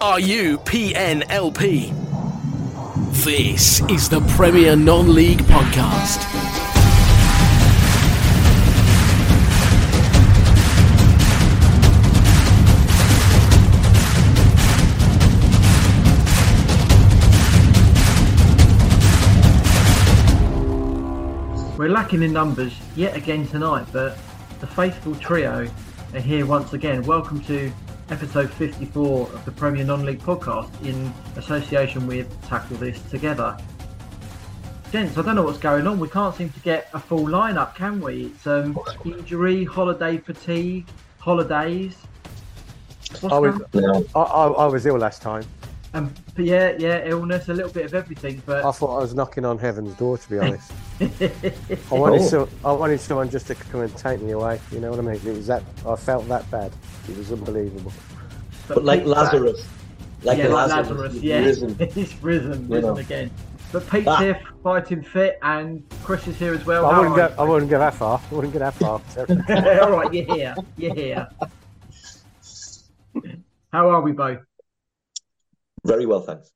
Are you PNLP? This is the Premier Non League Podcast. We're lacking in numbers yet again tonight, but the faithful trio are here once again. Welcome to episode 54 of the Premier Non-League podcast in association with Tackle This Together. Gents, I don't know what's going on. We can't seem to get a full lineup, can we? It's um, injury, holiday fatigue, holidays. What's I was, going- I, I, I was ill last time. um, but yeah, yeah, illness, a little bit of everything, but I thought I was knocking on heaven's door, to be honest. I wanted, so, I wanted someone just to come and take me away. You know what I mean? It was that I felt that bad. It was unbelievable. But like Pete's back. Lazarus, like yeah, the like Lazarus, Lazarus, he's yeah, risen. he's risen, You risen know. again. But Pete's Ah. here, fighting fit, and Chris is here as well. I wouldn't go. I wouldn't go that far. I wouldn't go that far. All right, you're here, you're here. How are we both? Very well, thanks.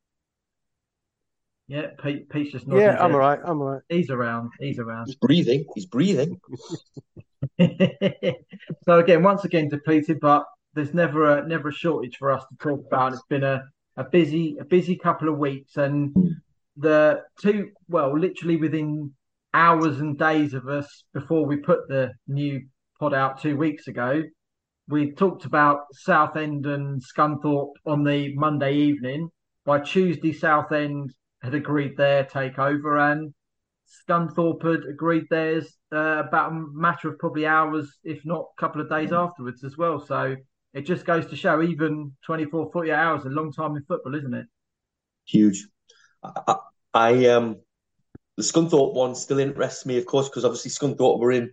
Yeah, Pete, Pete's just nodding. yeah, I'm there. all right. I'm all right. He's around. He's around. He's breathing. He's breathing. so again, once again depleted, but there's never a never a shortage for us to talk about. It's been a, a busy a busy couple of weeks, and the two well, literally within hours and days of us before we put the new pod out two weeks ago, we talked about Southend and Scunthorpe on the Monday evening. By Tuesday, Southend had agreed their takeover, and Scunthorpe had agreed theirs uh, about a matter of probably hours, if not a couple of days afterwards as well. So it just goes to show even 24, 48 hours is a long time in football, isn't it? Huge. I, I, I um, the Scunthorpe one still interests me, of course, because obviously Scunthorpe were in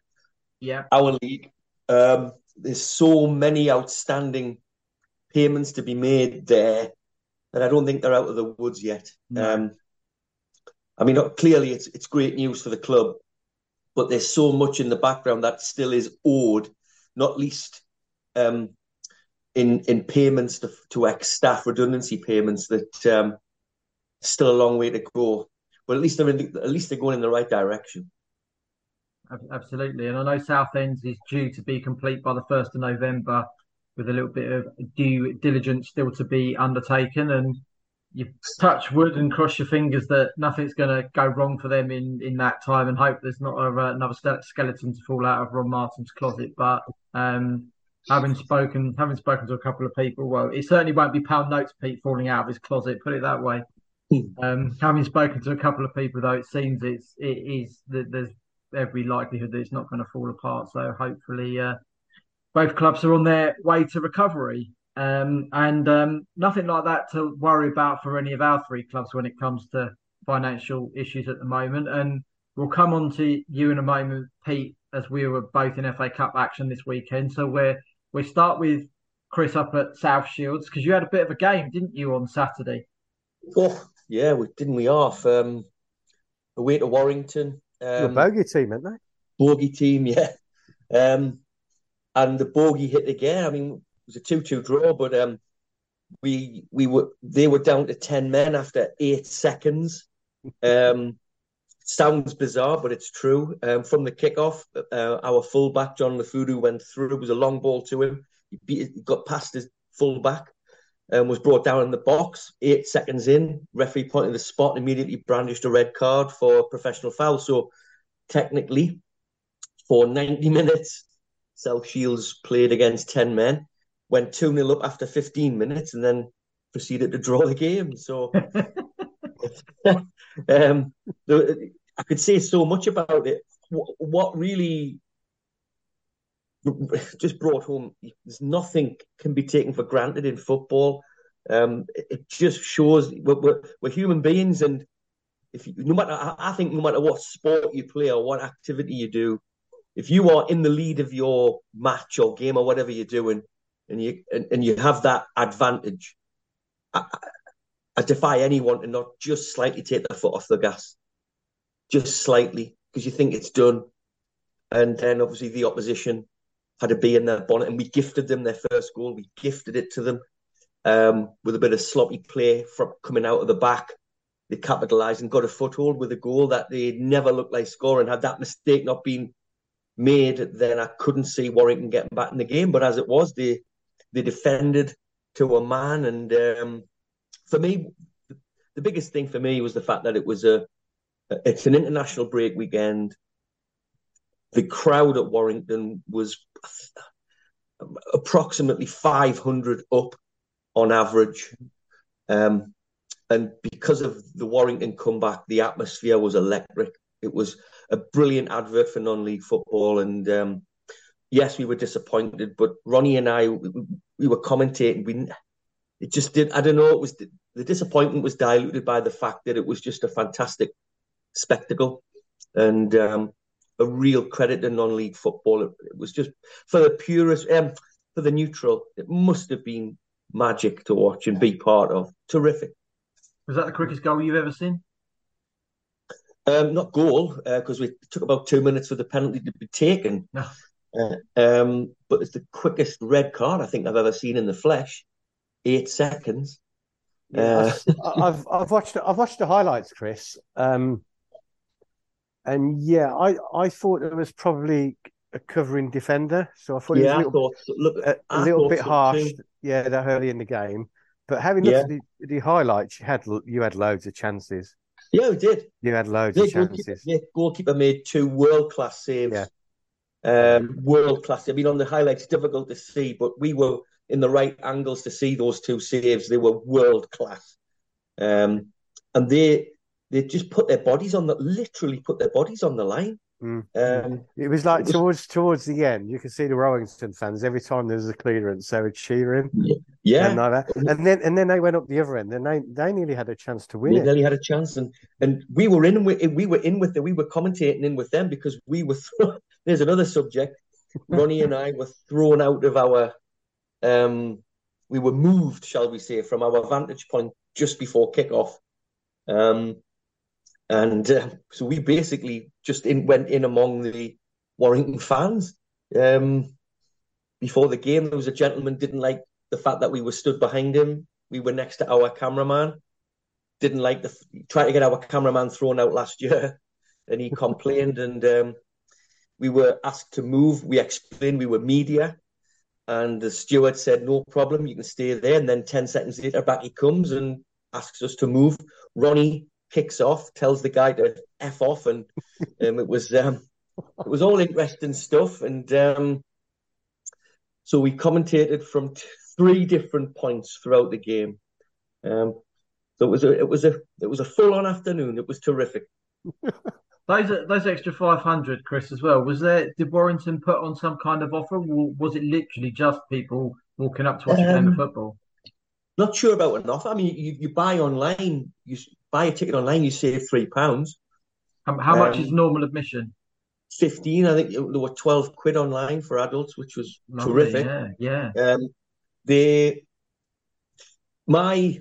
Yeah. our league. Um, there's so many outstanding payments to be made there that I don't think they're out of the woods yet. No. Um, I mean, clearly it's it's great news for the club, but there's so much in the background that still is owed, not least um, in in payments to, to ex staff redundancy payments that um, still a long way to go. But at least they're in at least they're going in the right direction. Absolutely. And I know Southend is due to be complete by the 1st of November with a little bit of due diligence still to be undertaken. And you touch wood and cross your fingers that nothing's going to go wrong for them in, in that time and hope there's not a, another skeleton to fall out of Ron Martin's closet. But um, having spoken having spoken to a couple of people, well, it certainly won't be pound notes Pete falling out of his closet, put it that way. Um, having spoken to a couple of people, though, it seems it's it is that there's every likelihood that it's not going to fall apart. So hopefully, uh, both clubs are on their way to recovery, um, and um, nothing like that to worry about for any of our three clubs when it comes to financial issues at the moment. And we'll come on to you in a moment, Pete, as we were both in FA Cup action this weekend. So we're we start with Chris up at South Shields because you had a bit of a game, didn't you, on Saturday? Oh, yeah, we, didn't we off? Um, away to Warrington. You're a Um, bogey team, aren't they? bogey team, yeah. Um, and the bogey hit again. I mean, it was a two-two draw, but um, we we were they were down to ten men after eight seconds. Um, sounds bizarre, but it's true. Um, from the kickoff, uh, our fullback John Lafudu went through. It was a long ball to him. He, beat, he got past his fullback and was brought down in the box. Eight seconds in, referee pointed the spot, immediately brandished a red card for professional foul. So technically, for 90 minutes, South Shields played against 10 men, went 2 0 up after 15 minutes, and then proceeded to draw the game. So um, the, I could say so much about it. What, really just brought home. There's nothing can be taken for granted in football. Um, it, just shows we're, we're, we're, human beings, and if you, no matter, I think no matter what sport you play or what activity you do, if you are in the lead of your match or game or whatever you're doing, and you and, and you have that advantage, I, I defy anyone to not just slightly take their foot off the gas, just slightly, because you think it's done, and then obviously the opposition had a bee in their bonnet, and we gifted them their first goal. We gifted it to them um, with a bit of sloppy play from coming out of the back. They capitalised and got a foothold with a goal that they never looked like scoring. Had that mistake not been made, then I couldn't see Warrington getting back in the game. But as it was, they they defended to a man, and um, for me, the biggest thing for me was the fact that it was a it's an international break weekend the crowd at Warrington was approximately 500 up on average. Um, and because of the Warrington comeback, the atmosphere was electric. It was a brilliant advert for non-league football, and um, yes, we were disappointed. But Ronnie and I, we, we, were commentating. We it just did. I don't know. It was the, the disappointment was diluted by the fact that it was just a fantastic spectacle, and um, a real credit to non-league football. It, it was just for the purist, um, for the neutral. It must have been magic to watch and be part of. Terrific. Was that the quickest goal you've ever seen? Um, not goal because uh, we took about two minutes for the penalty to be taken. No. Uh, um, but it's the quickest red card I think I've ever seen in the flesh. Eight seconds. Yeah, uh, I've I've watched I've watched the highlights, Chris. Um, and yeah, I I thought it was probably a covering defender, so I thought yeah, it was a little, thought, look, a, a little bit harsh. Too. Yeah, that early in the game. But having looked yeah. at the, the, highlights, you had you had loads of chances. Yeah, we did. You had loads yeah, of chances. Goalkeeper, yeah, goalkeeper made two world class saves. Yeah. Um, world class. I mean, on the highlights, difficult to see, but we were in the right angles to see those two saves. They were world class. Um, and they they just put their bodies on the literally put their bodies on the line. Mm. Um, it was like it was, towards towards the end, you could see the Warrington fans every time there was a clearance, they were cheering. Yeah, and, like and then and then they went up the other end, and they they nearly had a chance to win. They it. nearly had a chance, and and we were in with we were in with them, we were commentating in with them because we were. there's another subject. Ronnie and I were thrown out of our. Um, we were moved, shall we say, from our vantage point just before kickoff. Um, and uh, so we basically just in, went in among the Warrington fans. Um, before the game, there was a gentleman didn't like the fact that we were stood behind him. We were next to our cameraman. Didn't like the try to get our cameraman thrown out last year, and he complained. And um, we were asked to move. We explained we were media, and the steward said no problem, you can stay there. And then ten seconds later, back he comes and asks us to move. Ronnie kicks off, tells the guy to f off, and um, it was um, it was all interesting stuff. And um, so we commentated from t- three different points throughout the game. Um, so it was a it was a it was a full on afternoon. It was terrific. those those extra five hundred, Chris, as well. Was there did Warrington put on some kind of offer? Or was it literally just people walking up to watch a game of um, football? Not sure about an offer. I mean, you, you buy online, you buy a ticket online, you save three pounds. How, um, much is normal admission? Fifteen. I think there were twelve quid online for adults, which was Lovely, terrific. Yeah, yeah. Um, they, my,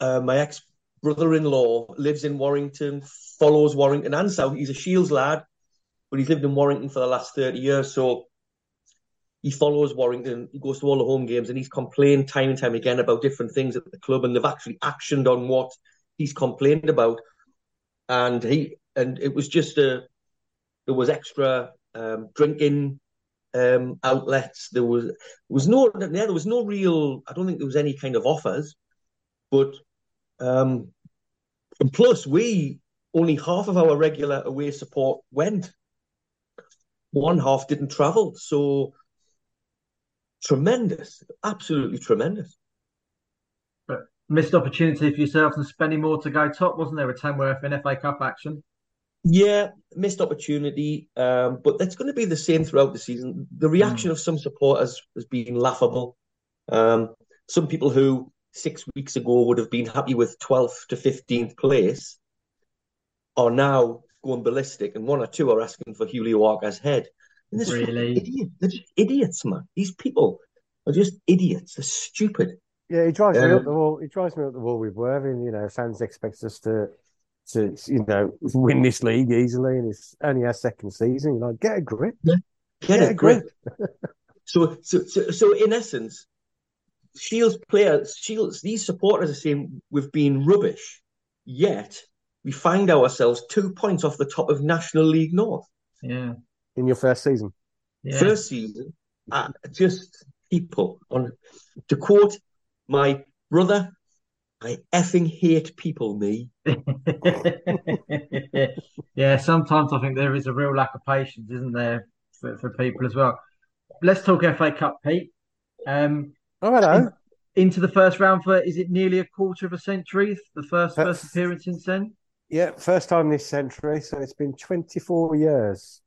uh, my ex brother-in-law lives in Warrington, follows Warrington and South. He's a Shields lad, but he's lived in Warrington for the last thirty years. So he follows Warrington, he goes to all the home games, and he's complained time and time again about different things at the club, and they've actually actioned on what he's complained about. And he and it was just a there was extra um, drinking um, outlets. There was there was no yeah, there was no real. I don't think there was any kind of offers, but um, and plus we only half of our regular away support went. One half didn't travel, so tremendous, absolutely tremendous. Missed opportunity for yourselves and Spennymoor to go top, wasn't there? A Tamworth in FA Cup action. Yeah, missed opportunity, um, but that's going to be the same throughout the season. The reaction mm. of some supporters has been laughable. Um, some people who six weeks ago would have been happy with 12th to 15th place are now going ballistic, and one or two are asking for Julio Arca's head. And really? Idiot. They're just idiots, man. These people are just idiots. They're stupid. Yeah, he drives um, me up the wall. He drives me up the wall with Worthing. You know, fans expect us to, to you know, win this league easily, and it's only our second season. You know, get a grip. Yeah. Get, get, a grip. grip. so, so, so, so, in essence, Shields players, Shields, these supporters are saying we've been rubbish, yet we find ourselves two points off the top of National League North. Yeah. In your first season. Yeah. First season, uh, just people on to quote my brother, I effing hate people, me. yeah, sometimes I think there is a real lack of patience, isn't there, for, for people as well. Let's talk FA Cup, Pete. Um, Oh, hello. into the first round for is it nearly a quarter of a century? The first That's, first appearance since then. Yeah, first time this century. So it's been twenty four years.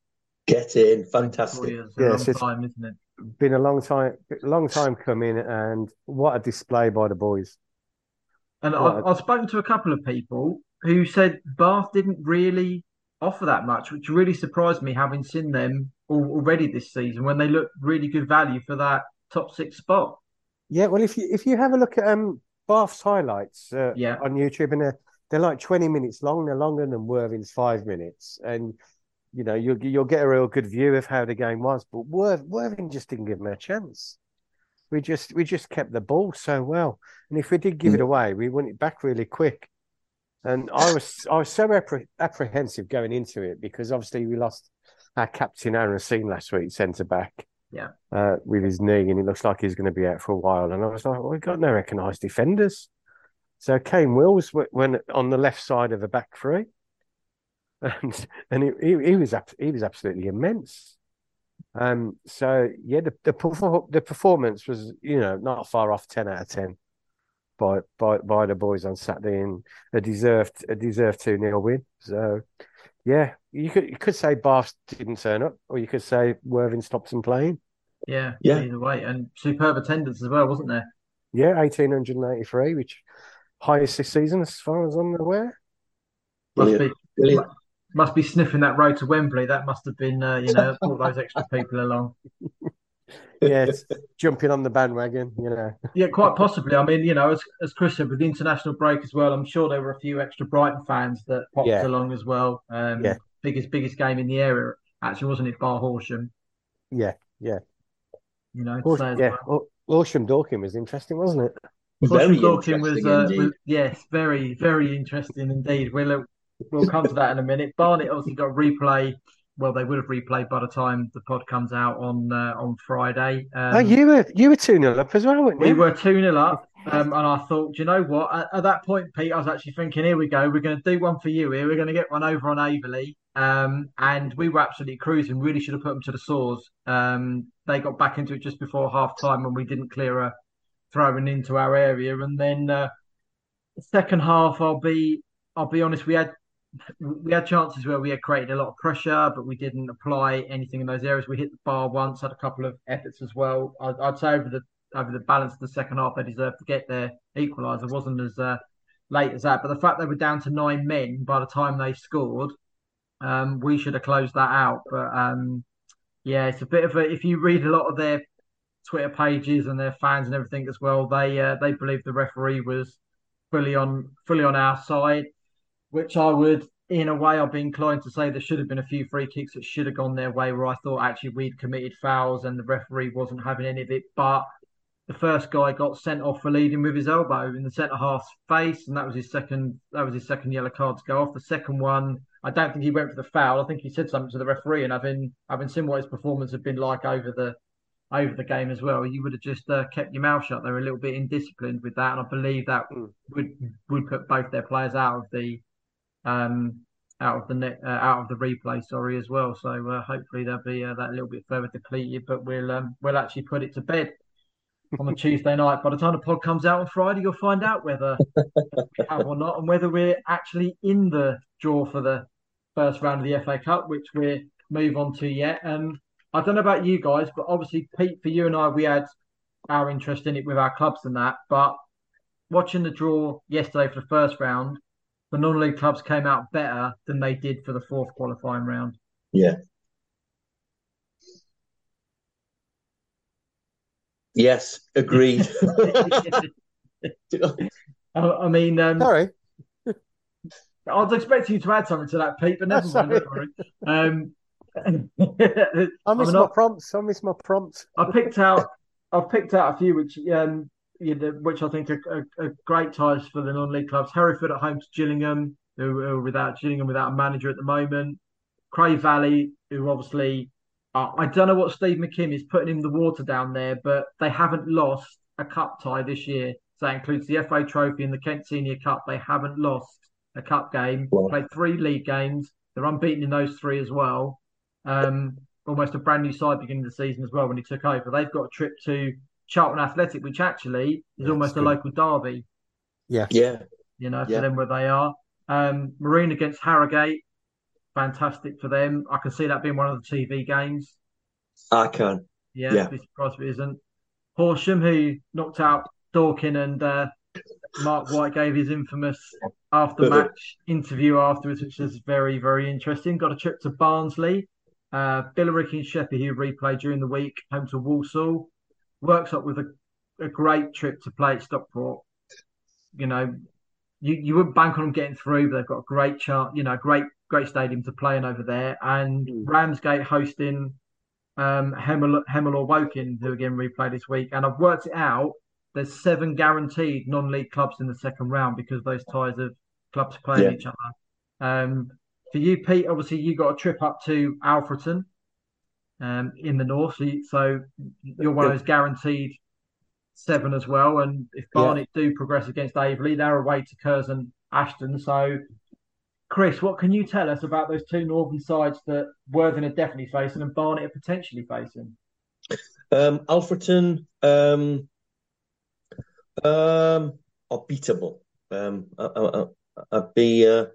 Get in, fantastic. Years, yeah, so time, isn't it? Been a long time, long time coming, and what a display by the boys. And I, I've spoken to a couple of people who said Bath didn't really offer that much, which really surprised me, having seen them already this season when they looked really good value for that top six spot. Yeah, well, if you if you have a look at um Bath's highlights uh, yeah. on YouTube, and they're they're like twenty minutes long. They're longer than Worthing's five minutes, and you know you'll you'll get a real good view of how the game was. But Worth, Worthing just didn't give them a chance. We just we just kept the ball so well, and if we did give it mm. away, we won it back really quick. And I was I was so appreh- apprehensive going into it because obviously we lost our captain Aaron Seen last week, centre back yeah, uh, with his knee, and he looks like he's going to be out for a while. And I was like, well, we've got no recognised defenders. So Kane Wills went on the left side of the back three, and and he, he, he was he was absolutely immense. Um, so yeah, the, the the performance was you know not far off ten out of ten by by by the boys on Saturday, and a deserved a deserved two 0 win. So yeah, you could you could say Bath didn't turn up, or you could say Worthing stopped them playing. Yeah, yeah. Either way, and superb attendance as well, wasn't there? Yeah, eighteen hundred and eighty-three, which highest this season as far as I'm aware. Must be Brilliant. Must be sniffing that road to Wembley. That must have been, uh, you know, all those extra people along. yeah, jumping on the bandwagon, you know. Yeah, quite possibly. I mean, you know, as as Chris said, with the international break as well, I'm sure there were a few extra Brighton fans that popped yeah. along as well. Um, yeah. biggest biggest game in the area, actually, wasn't it? Bar Horsham. Yeah, yeah. You know, Horsham, yeah. Well. Horsham Dorking was interesting, wasn't it? Horsham Dorking was, uh, was, yes, very very interesting indeed. We'll we'll come to that in a minute. Barnet obviously got replay well, they would have replayed by the time the pod comes out on uh, on Friday. Um, oh, you were you were two 0 up as well, weren't you? We were two 0 up, um, and I thought, do you know what? At, at, that point, Pete, I was actually thinking, here we go, we're going to do one for you here. We're going to get one over on Aveley, um, and we were absolutely cruising. Really should have put them to the sores. Um, they got back into it just before half time when we didn't clear a throwing into our area, and then uh, the second half, I'll be I'll be honest, we had we had chances where we had created a lot of pressure, but we didn't apply anything in those areas. We hit the bar once, had a couple of efforts as well. I'd, I'd say over the over the balance of the second half, they deserved to get their equaliser. wasn't as uh, late as that, but the fact they were down to nine men by the time they scored, um, we should have closed that out. But um, yeah, it's a bit of a. If you read a lot of their Twitter pages and their fans and everything as well, they uh, they believe the referee was fully on fully on our side which I would, in a way, I'd be inclined to say there should have been a few free kicks that should have gone their way where I thought actually we'd committed fouls and the referee wasn't having any of it. But the first guy got sent off for leading with his elbow in the centre half's face, and that was his second. That was his second yellow card to go off. The second one, I don't think he went for the foul. I think he said something to the referee, and having having seen what his performance had been like over the over the game as well, you would have just uh, kept your mouth shut. They were a little bit indisciplined with that, and I believe that hmm. would would put both their players out of the um, out of the net, uh, out of the replay. Sorry, as well. So uh, hopefully they'll be uh, that little bit further depleted. But we'll um, we'll actually put it to bed on a Tuesday night. By the time the pod comes out on Friday, you'll find out whether we have or not, and whether we're actually in the draw for the first round of the FA Cup, which we'll move on to yet. And I don't know about you guys, but obviously, Pete, for you and I, we had our interest in it with our clubs and that. But watching the draw yesterday for the first round, the non-league clubs came out better than they did for the fourth qualifying round. Yeah. Yes, agreed. I mean, um, sorry. I was expecting you to add something to that, Pete, but never mind. Don't. Um, I missed I mean, my prompts. I missed my prompts. I picked out. I've picked out a few which, um, you know, which I think are, are, are, great ties for the non-league clubs. Hereford at home to Gillingham, who are without Gillingham without a manager at the moment. Cray Valley, who obviously, uh, I don't know what Steve McKimm is putting in the water down there, but they haven't lost a cup tie this year. So that includes the FA Trophy and the Kent Senior Cup. They haven't lost a cup game. Wow. Played three league games. They're unbeaten in those three as well. Um, almost a brand new side beginning of the season as well when he took over. They've got a trip to Charlton Athletic, which actually is almost a local derby. Yeah. Yeah. You know, yeah. for them where they are. Um, Marine against Harrogate, fantastic for them. I can see that being one of the TV games. I can. Yeah, yeah. be surprised if it isn't. Horsham, who knocked out Dorking and uh, Mark White gave his infamous after match interview afterwards, which was very, very interesting. Got a trip to Barnsley. Uh, Billericay and Sheppey, who replayed during the week, home to Walsall. Worksop with a, a great trip to play at Stockport. You know, you, you wouldn't bank on them getting through, but they've got a great chart, you know, great, great stadium to play in over there. And mm. Ramsgate hosting um, Hemel, Hemel or Woking, who again replay this week. And I've worked it out there's seven guaranteed non-league clubs in the second round because those ties of clubs playing yeah. each other. Um, for you, Pete, obviously you got a trip up to Alfreton um, in the north, so, you, so you're one of those guaranteed seven as well. And if Barnet yeah. do progress against Aveley, they're away to Curzon Ashton. So, Chris, what can you tell us about those two northern sides that Worthing are definitely facing and Barnet are potentially facing? Um, Alfreton, um, um, are beatable. Um, I, would be, uh,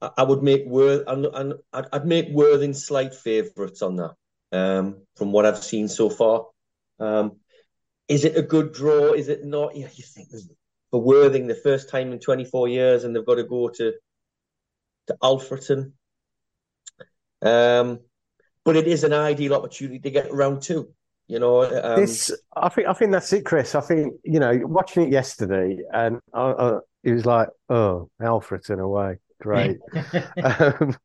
I would make Worth, and, and I'd, I'd make Worthing slight favourites on that. Um, from what I've seen so far, um, is it a good draw? Is it not? Yeah, you think for Worthing the first time in 24 years, and they've got to go to to Alfreton. Um, but it is an ideal opportunity to get round two. You know, um, this I think I think that's it, Chris. I think you know, watching it yesterday, and I, I, it was like, oh, Alfreton away, great. um,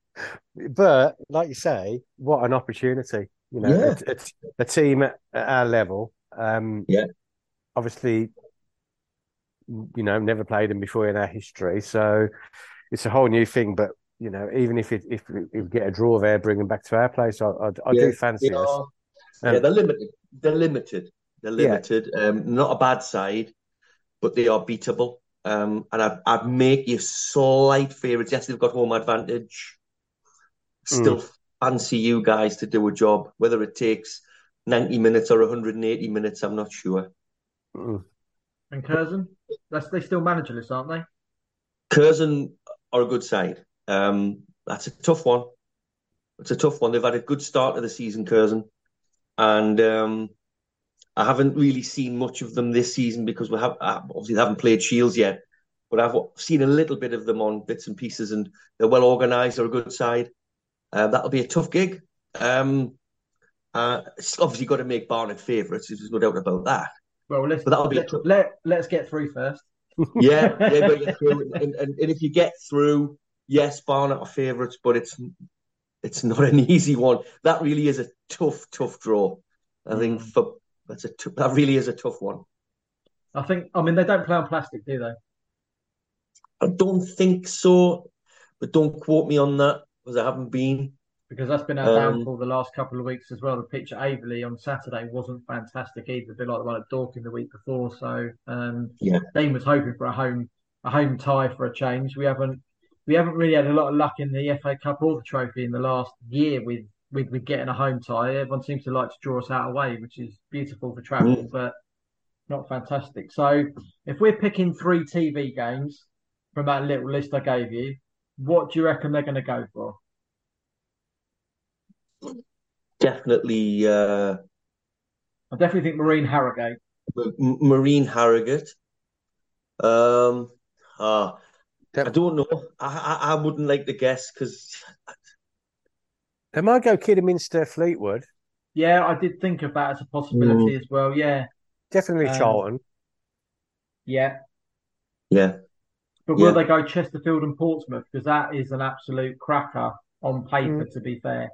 but like you say, what an opportunity! You know, yeah. a, team at, at our level. Um, yeah, obviously, you know, never played them before in our history, so it's a whole new thing. But you know, even if it, if we get a draw there, bring them back to our place, I, I, I yeah, do fancy us. Um, yeah, they're limited. They're limited. They're limited. Yeah. Um, not a bad side, but they are beatable. Um, and I'd, I'd make you slight favourites. Yes, they've got home advantage. Still mm. fancy you guys to do a job. Whether it takes 90 minutes or 180 minutes, I'm not sure. Mm. And Curzon? That's, they still managerless, aren't they? Curzon are a good side. Um, that's a tough one. It's a tough one. They've had a good start to the season, Curzon and um, I haven't really seen much of them this season because we have uh, obviously they haven't played Shields yet, but I've seen a little bit of them on bits and pieces, and they're well organised. They're a good side. Uh, that'll be a tough gig. Um, uh, obviously, got to make Barnet favourites. There's no doubt about that. Well, let's, but that'll be let, tough... let, let's get through first. yeah, yeah, get through, and, and, and if you get through, yes, Barnet are favourites, but it's it's not an easy one. That really is a tough, tough draw. I think mm. for that's a t- that really is a tough one. I think. I mean, they don't play on plastic, do they? I don't think so, but don't quote me on that because I haven't been. Because that's been our um, downfall the last couple of weeks as well. The pitch at Aveley on Saturday wasn't fantastic either, a bit like the one at Dorking the week before. So, um, yeah, Dean was hoping for a home a home tie for a change. We haven't we haven't really had a lot of luck in the FA Cup or the trophy in the last year with with, with getting a home tie. Everyone seems to like to draw us out away, which is beautiful for travel, mm. but not fantastic. So if we're picking three TV games from that little list I gave you, what do you reckon they're going to go for? definitely. Uh, I definitely think Marine Harrogate. Marine Harrogate. Um, uh, I don't know. I, I, I wouldn't like to guess because they might go Kidderminster Fleetwood. Yeah, I did think of that as a possibility mm. as well. Yeah, definitely um, Charlton. Yeah, yeah. But will yeah. they go Chesterfield and Portsmouth? Because that is an absolute cracker on paper. Mm. To be fair,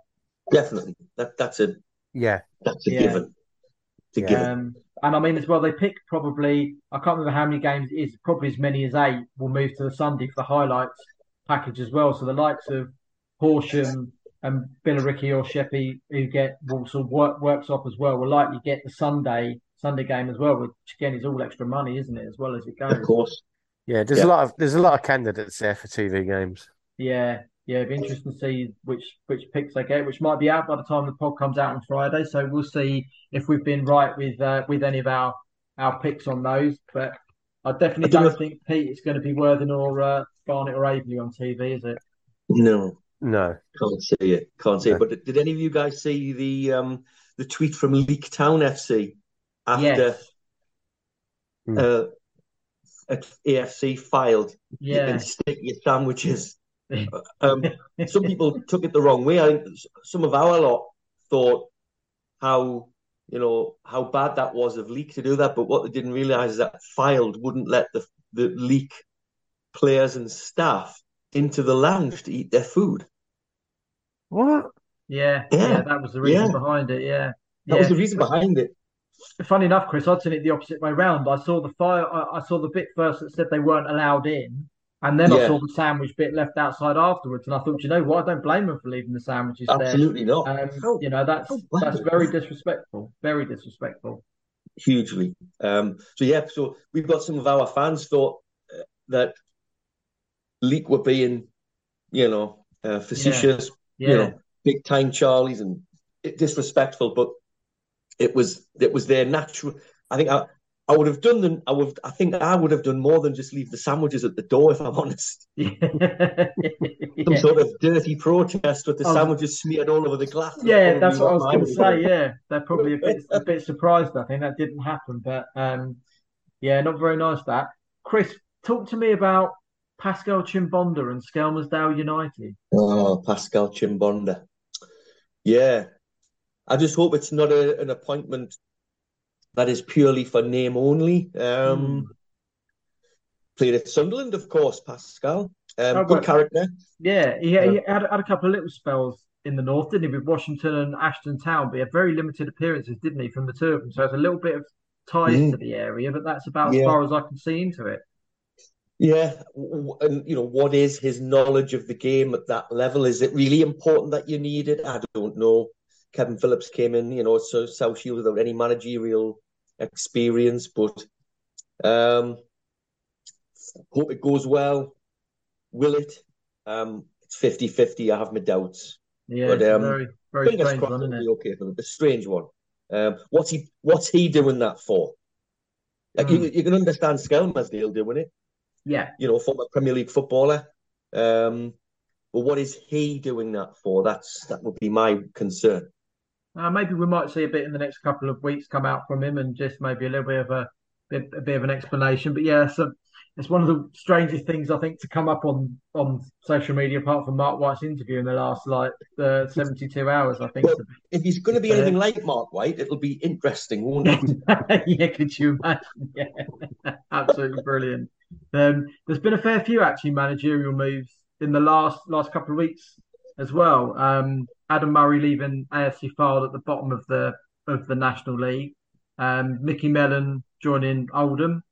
definitely that that's a yeah that's a yeah. given. It's a yeah. given. Um, and I mean, as well, they pick probably, I can't remember how many games it is, probably as many as eight will move to the Sunday for the highlights package as well. So the likes of Horsham and Billericay or Sheppey, who get will sort of work, Worksop as well, will likely get the Sunday Sunday game as well, which again is all extra money, isn't it? As well as it goes. Of course. Yeah, there's yeah. a lot of there's a lot of candidates there for TV games. Yeah, yeah, it'd be interesting to see which which picks they get, which might be out by the time the pod comes out on Friday. So we'll see if we've been right with uh, with any of our our picks on those. But I definitely I don't, don't think Pete is going to be Worthing or uh, Barnet or Aveley on TV, is it? No, no, can't see it. Can't see no. it. But did any of you guys see the um the tweet from Leek Town FC after yes. uh, AFC Fylde? Yeah, you can stick your sandwiches um, some people took it the wrong way. I think some of our lot thought how you know how bad that was of Leek to do that, but what they didn't realise is that Fylde wouldn't let the the Leek players and staff into the lounge to eat their food. What? Yeah, yeah, yeah that was the reason yeah. behind it. Yeah, that yeah. was the reason behind it. Funny enough, Chris, I'd seen it the opposite way round. I saw the fire. I, I saw the bit first that said they weren't allowed in, and then yeah. I saw the sandwich bit left outside afterwards, and I thought, you know what? I don't blame them for leaving the sandwiches Absolutely there. Absolutely not. Um, oh, you know, that's oh, that's very disrespectful. Very disrespectful. Hugely. Um, so yeah, so we've got some of our fans thought uh, that Leek were being, you know, uh, facetious, yeah. Yeah. you know, big time Charlies and disrespectful, but it was it was their natural. I think I, I would have done them. I would. I think I would have done more than just leave the sandwiches at the door, if I'm honest. Some yeah. sort of dirty protest with the was, sandwiches smeared all over the glass. Yeah, that's what I was going to say. Yeah, they're probably a bit a bit surprised. I think that didn't happen, but um, yeah, not very nice. That Chris, talk to me about Pascal Chimbonda and Skelmersdale United. Oh, Pascal Chimbonda. Yeah, I just hope it's not a, an appointment that is purely for name only. Um, mm. Played at Sunderland, of course, Pascal. Um, oh, good character. Yeah, he, uh, he had, had, a couple of little spells in the north, didn't he, with Washington and Ashton Town, but he had very limited appearances, didn't he, from the two of them? So it's a little bit of ties mm. to the area, but that's about yeah. as far as I can see into it. Yeah, and you know what is his knowledge of the game at that level? Is it really important that you need it? I don't know. Kevin Phillips came in, you know, so South Shield without any managerial experience, but um, hope it goes well. Will it? Um, it's 50 50. I have my doubts. Yeah, but, um, very, very strange one, isn't it? Okay for A strange one. Um, what's he What's he doing that for? Like mm. you, you can understand Skelmersdale doing it. Yeah, you know, former Premier League footballer. Um, but what is he doing that for? That's that would be my concern. Uh, maybe we might see a bit in the next couple of weeks come out from him, and just maybe a little bit of a bit, a bit of an explanation. But yeah, so it's one of the strangest things I think to come up on on social media, apart from Mark White's interview in the last like uh, seventy two hours. I think. Well, if he's going to be anything like Mark White, it'll be interesting, won't it? yeah, could you imagine? Yeah, absolutely brilliant. Um, there's been a fair few actually managerial moves in the last last couple of weeks as well. Um, Adam Murray leaving AFC Fylde at the bottom of the of the National League. Um, Micky Mellon joining Oldham.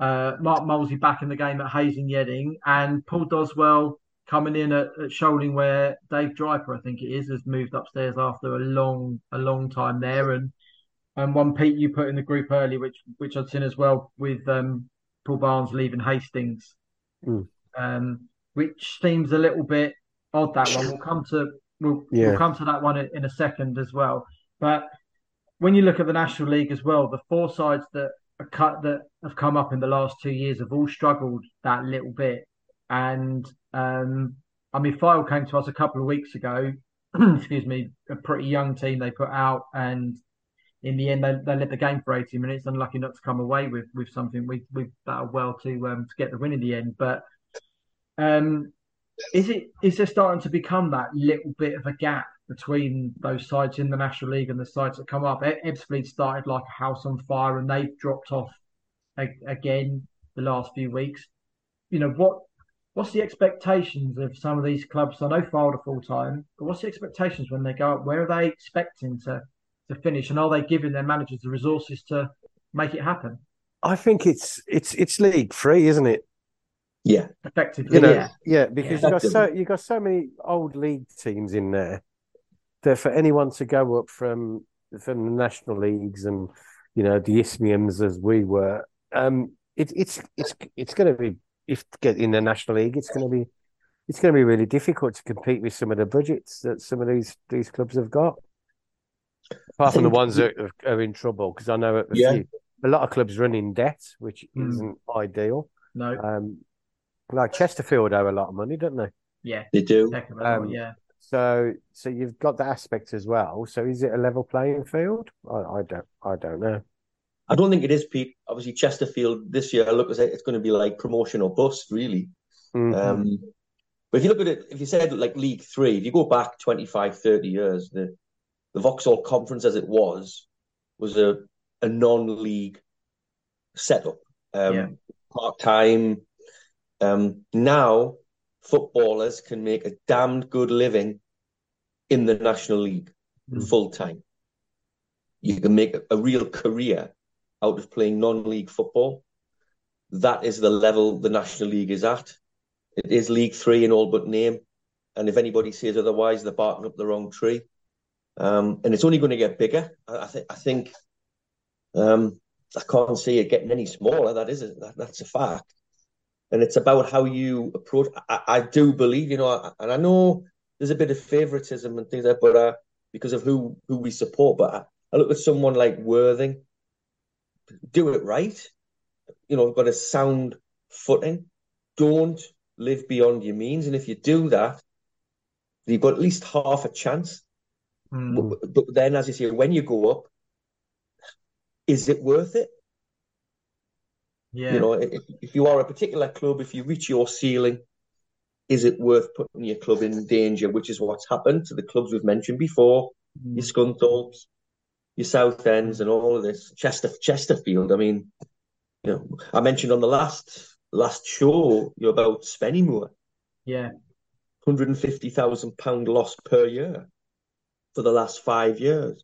Uh, Mark Molesley back in the game at Hayes and Yeading, and Paul Doswell coming in at, at Sholing, where Dave Diaper, I think it is, has moved upstairs after a long a long time there. And and one Pete you put in the group early, which which I'd seen as well with um, Paul Barnes leaving Hastings, mm. um, which seems a little bit odd. That one. We'll come to We'll, yeah. we'll come to that one in a second as well. But when you look at the National League as well, the four sides that are cut that have come up in the last two years have all struggled that little bit. And um, I mean, Fylde came to us a couple of weeks ago excuse me, a pretty young team they put out, and in the end they, they led the game for 80 minutes, unlucky not to come away with with something with with that well to um, to get the win in the end. But um, is it is there starting to become that little bit of a gap between those sides in the National League and the sides that come up? Ebbsfleet started like a house on fire, and they've dropped off again the last few weeks. You know what? What's the expectations of some of these clubs? I know Fylde full time, but what's the expectations when they go up? Where are they expecting to to finish, and are they giving their managers the resources to make it happen? I think it's it's it's League Three, isn't it? Yeah, effectively. You know, yeah, yeah, because yeah, you got so you got so many old league teams in there that for anyone to go up from from the national leagues and you know the Isthmians as we were, um, it, it's it's it's going to be if to get in the national league, it's going to be it's going to be really difficult to compete with some of the budgets that some of these these clubs have got. Apart from the ones that are, in trouble, because I know a, yeah. few, a lot of clubs run in debt, which mm. isn't ideal. No, um, like Chesterfield owe a lot of money, don't they? Yeah, they do. Um, yeah. So, so you've got that aspect as well. So, is it a level playing field? I, I don't, I don't know. I don't think it is, Pete. Obviously, Chesterfield this year look, like it's going to be like promotion or bust, really. Mm-hmm. Um, but if you look at it, if you said like League Three, if you go back 25, 30 years, the the Vauxhall Conference as it was was a a non-league setup, um, yeah. part time. Um, now footballers can make a damned good living in the National League mm. full time. You can make a, real career out of playing non-league football. That is the level the National League is at. It is League Three in all but name, and if anybody says otherwise, they're barking up the wrong tree. Um, and it's only going to get bigger. I, think. I think. Um, I can't see it getting any smaller. That is a, that, that's a fact. And it's about how you approach. I, I do believe, you know, and I know there's a bit of favoritism and things like that, but uh, because of who who we support. But I, I look at someone like Worthing, do it right. You know, got a sound footing. Don't live beyond your means. And if you do that, you've got at least half a chance. Mm. But, but then, as you say, when you go up, is it worth it? Yeah. You know, if, if you are a particular club, if you reach your ceiling, is it worth putting your club in danger? Which is what's happened to the clubs we've mentioned before, mm. your Scunthorpes, your Southends and all of this. Chester Chesterfield. I mean, you know, I mentioned on the last last show you about Spennymoor. Yeah. Hundred and fifty thousand pound loss per year for the last five years.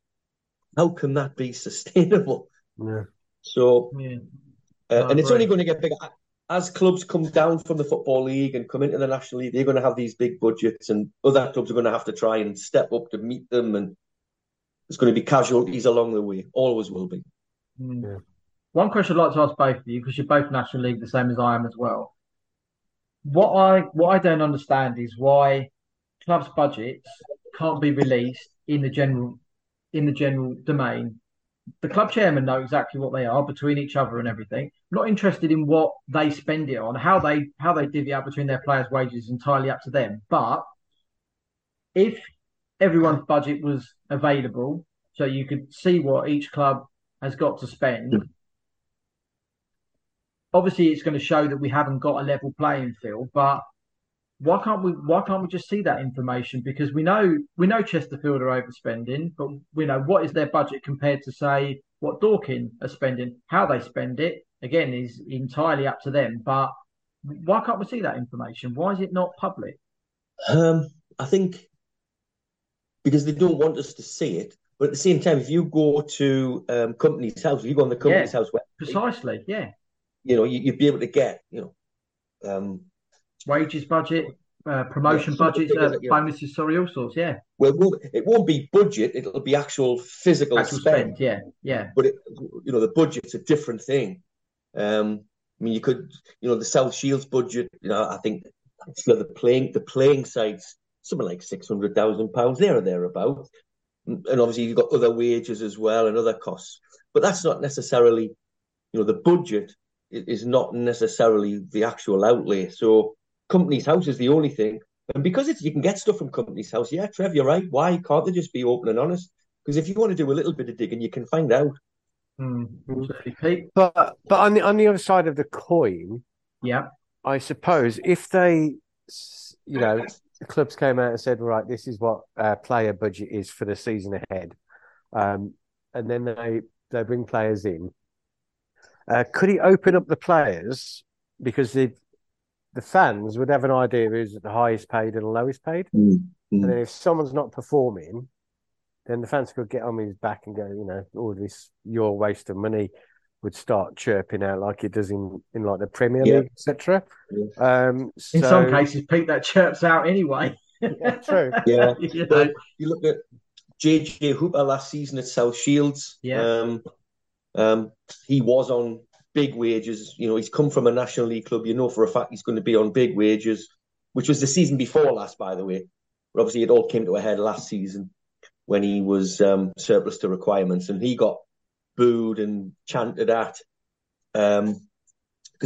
How can that be sustainable? Yeah. So yeah. Uh, and it's only going to get bigger as clubs come down from the football league and come into the national league. They're going to have these big budgets, and other clubs are going to have to try and step up to meet them and there's going to be casualties along the way. Always will be. Mm. Yeah. One question I'd like to ask both of you, because you're both National League, the same as I am as well. What I what I don't understand is why clubs' budgets can't be released in the general in the general domain. The club chairman know exactly what they are between each other and everything. not interested in what they spend it on, how they how they divvy out between their players' wages is entirely up to them. But if everyone's budget was available, so you could see what each club has got to spend. Obviously, it's going to show that we haven't got a level playing field, but why can't we? Why can't we just see that information? Because we know we know Chesterfield are overspending, but we know what is their budget compared to say what Dorking are spending. How they spend it again is entirely up to them. But why can't we see that information? Why is it not public? Um, I think because they don't want us to see it. But at the same time, if you go to um, Companies House, if you go on the Companies yeah, House website, precisely, yeah, you know, you, would be able to get, you know, um, wages budget, uh, promotion yeah, budgets, uh, bonuses, sorry, all sorts, yeah. Well, it won't, it won't be budget; it'll be actual physical actual spend. spend. Yeah, yeah. But it, you know, the budget's a different thing. Um, I mean, you could, you know, the South Shields budget. You know, I think for the playing the playing sites something like six hundred thousand pounds there or thereabouts. And obviously you've got other wages as well and other costs. But that's not necessarily, you know, the budget is not necessarily the actual outlay. So Companies House is the only thing And because it's you can get stuff from Companies House, yeah, Trev, you're right. Why can't they just be open and honest? Because if you want to do a little bit of digging, you can find out. Mm. But but on the on the other side of the coin, yeah, I suppose if they, you know, the clubs came out and said, right, this is what our player budget is for the season ahead, um, and then they they bring players in. Uh, could he open up the players because the the fans would have an idea who's the highest paid and the lowest paid, mm. and then if someone's not performing, then the fans could get on his back and go, you know, all this your waste of money would start chirping out like it does in, in like the Premier yeah. League, etc. Yeah. Um, so... In some cases, Pete, that chirps out anyway. yeah, true. Yeah. you, know. you look at JJ Hooper last season at South Shields. Yeah. Um, um, he was on big wages. You know, he's come from a National League club. You know for a fact he's going to be on big wages, which was the season before last, by the way. But obviously, it all came to a head last season when he was um, surplus to requirements, and he got booed and chanted at because um,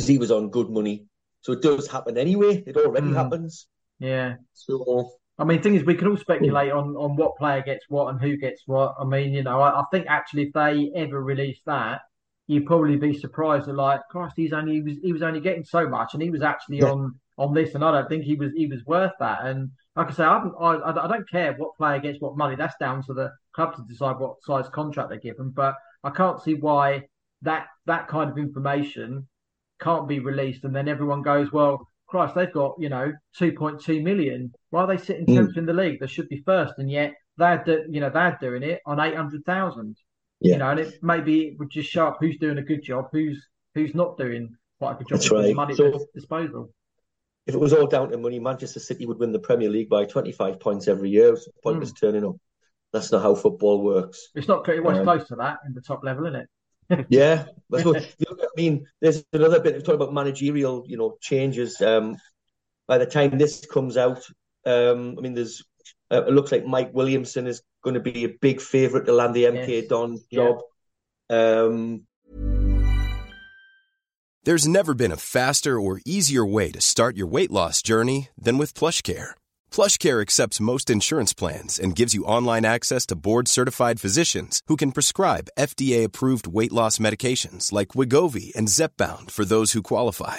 he was on good money. So it does happen anyway. It already mm. happens. Yeah. So I mean, thing is, we can all speculate on on what player gets what and who gets what. I mean, you know, I, I think actually if they ever release that, you'd probably be surprised at like, Christ, he's only he was he was only getting so much, and he was actually yeah. on on this, and I don't think he was he was worth that. And like I say, I, I, I don't care what player gets what money. That's down to the club to decide what size contract they give them. But I can't see why that that kind of information can't be released, and then everyone goes, well, Christ, they've got you know 2.2 million. Why are they sitting tenth mm. in the league? They should be first, and yet they're do, you know they're doing it on 800,000. Yeah. You know, and it maybe it would just show up who's doing a good job, who's who's not doing quite a good job. That's right. Money so, disposal if it was all down to money, Manchester City would win the Premier League by 25 points every year. So pointless mm. turning up. That's not how football works. It's not. It was um, close to that in the top level, isn't it? yeah, I mean, there's another bit. We talk about managerial, you know, changes. Um, by the time this comes out, um, I mean, there's. Uh, it looks like Mike Williamson is going to be a big favourite to land the MK yes. Don job. Yeah. Um, there's never been a faster or easier way to start your weight loss journey than with PlushCare. PlushCare accepts most insurance plans and gives you online access to board-certified physicians who can prescribe FDA-approved weight loss medications like Wegovy and Zepbound for those who qualify.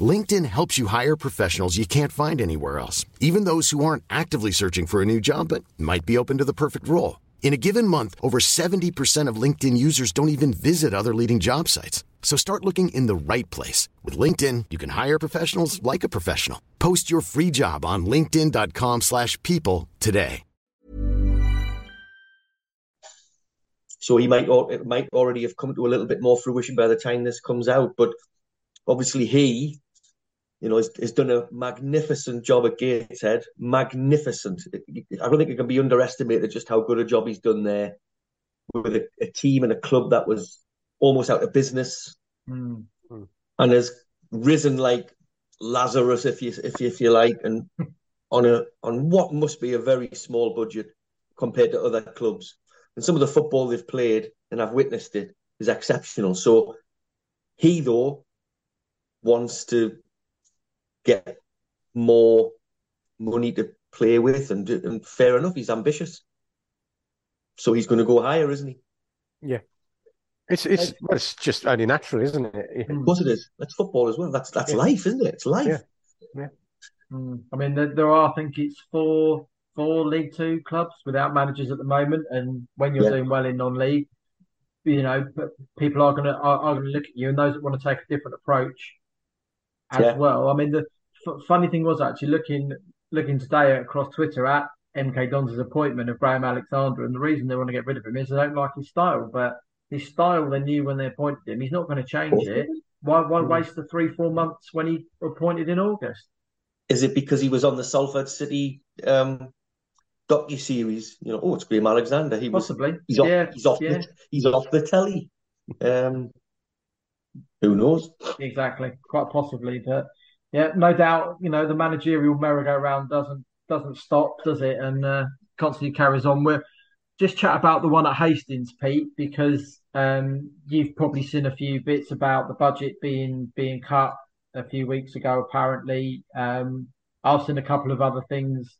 LinkedIn helps you hire professionals you can't find anywhere else, even those who aren't actively searching for a new job but might be open to the perfect role. In a given month, over 70% of LinkedIn users don't even visit other leading job sites. So start looking in the right place. With LinkedIn, you can hire professionals like a professional. Post your free job on linkedin.com slash people today. So he might, it might already have come to a little bit more fruition by the time this comes out. But obviously he, you know, has, has done a magnificent job at Gateshead. Magnificent. I don't think it can be underestimated just how good a job he's done there with a, a team and a club that was almost out of business, mm. and has risen like Lazarus, if you if you, if you like, and on a on what must be a very small budget compared to other clubs. And some of the football they've played, and I've witnessed it, is exceptional. So he though wants to get more money to play with, and, and fair enough, he's ambitious. So he's going to go higher, isn't he? Yeah. It's it's well, it's just only natural, isn't it? Of course it is. That's football as well. That's that's yeah. life, isn't it? It's life. Yeah. yeah. Mm. I mean, there, there, are. I think it's four four League Two clubs without managers at the moment, and when you're yeah. doing well in non-league, you know, people are gonna are, are, gonna look at you, and those that want to take a different approach as well. I mean, the f- funny thing was actually looking looking today across Twitter at MK Dons' appointment of Graham Alexander, and the reason they want to get rid of him is they don't like his style, but his style they knew when they appointed him. He's not going to change it. Why, why hmm. waste the three, four months when he appointed in August? Is it because he was on the Salford City um, docu series? You know, oh, it's Graham Alexander. He possibly. Was, he's off. Yeah, he's off. Yeah. The, he's off the telly. Um, who knows? Exactly, quite possibly. But yeah, no doubt, you know, the managerial merry-go-round doesn't doesn't stop, does it? And uh, constantly carries on. We're just chat about the one at Hastings, Pete, because um, you've probably seen a few bits about the budget being being cut a few weeks ago. Apparently, um, I've seen a couple of other things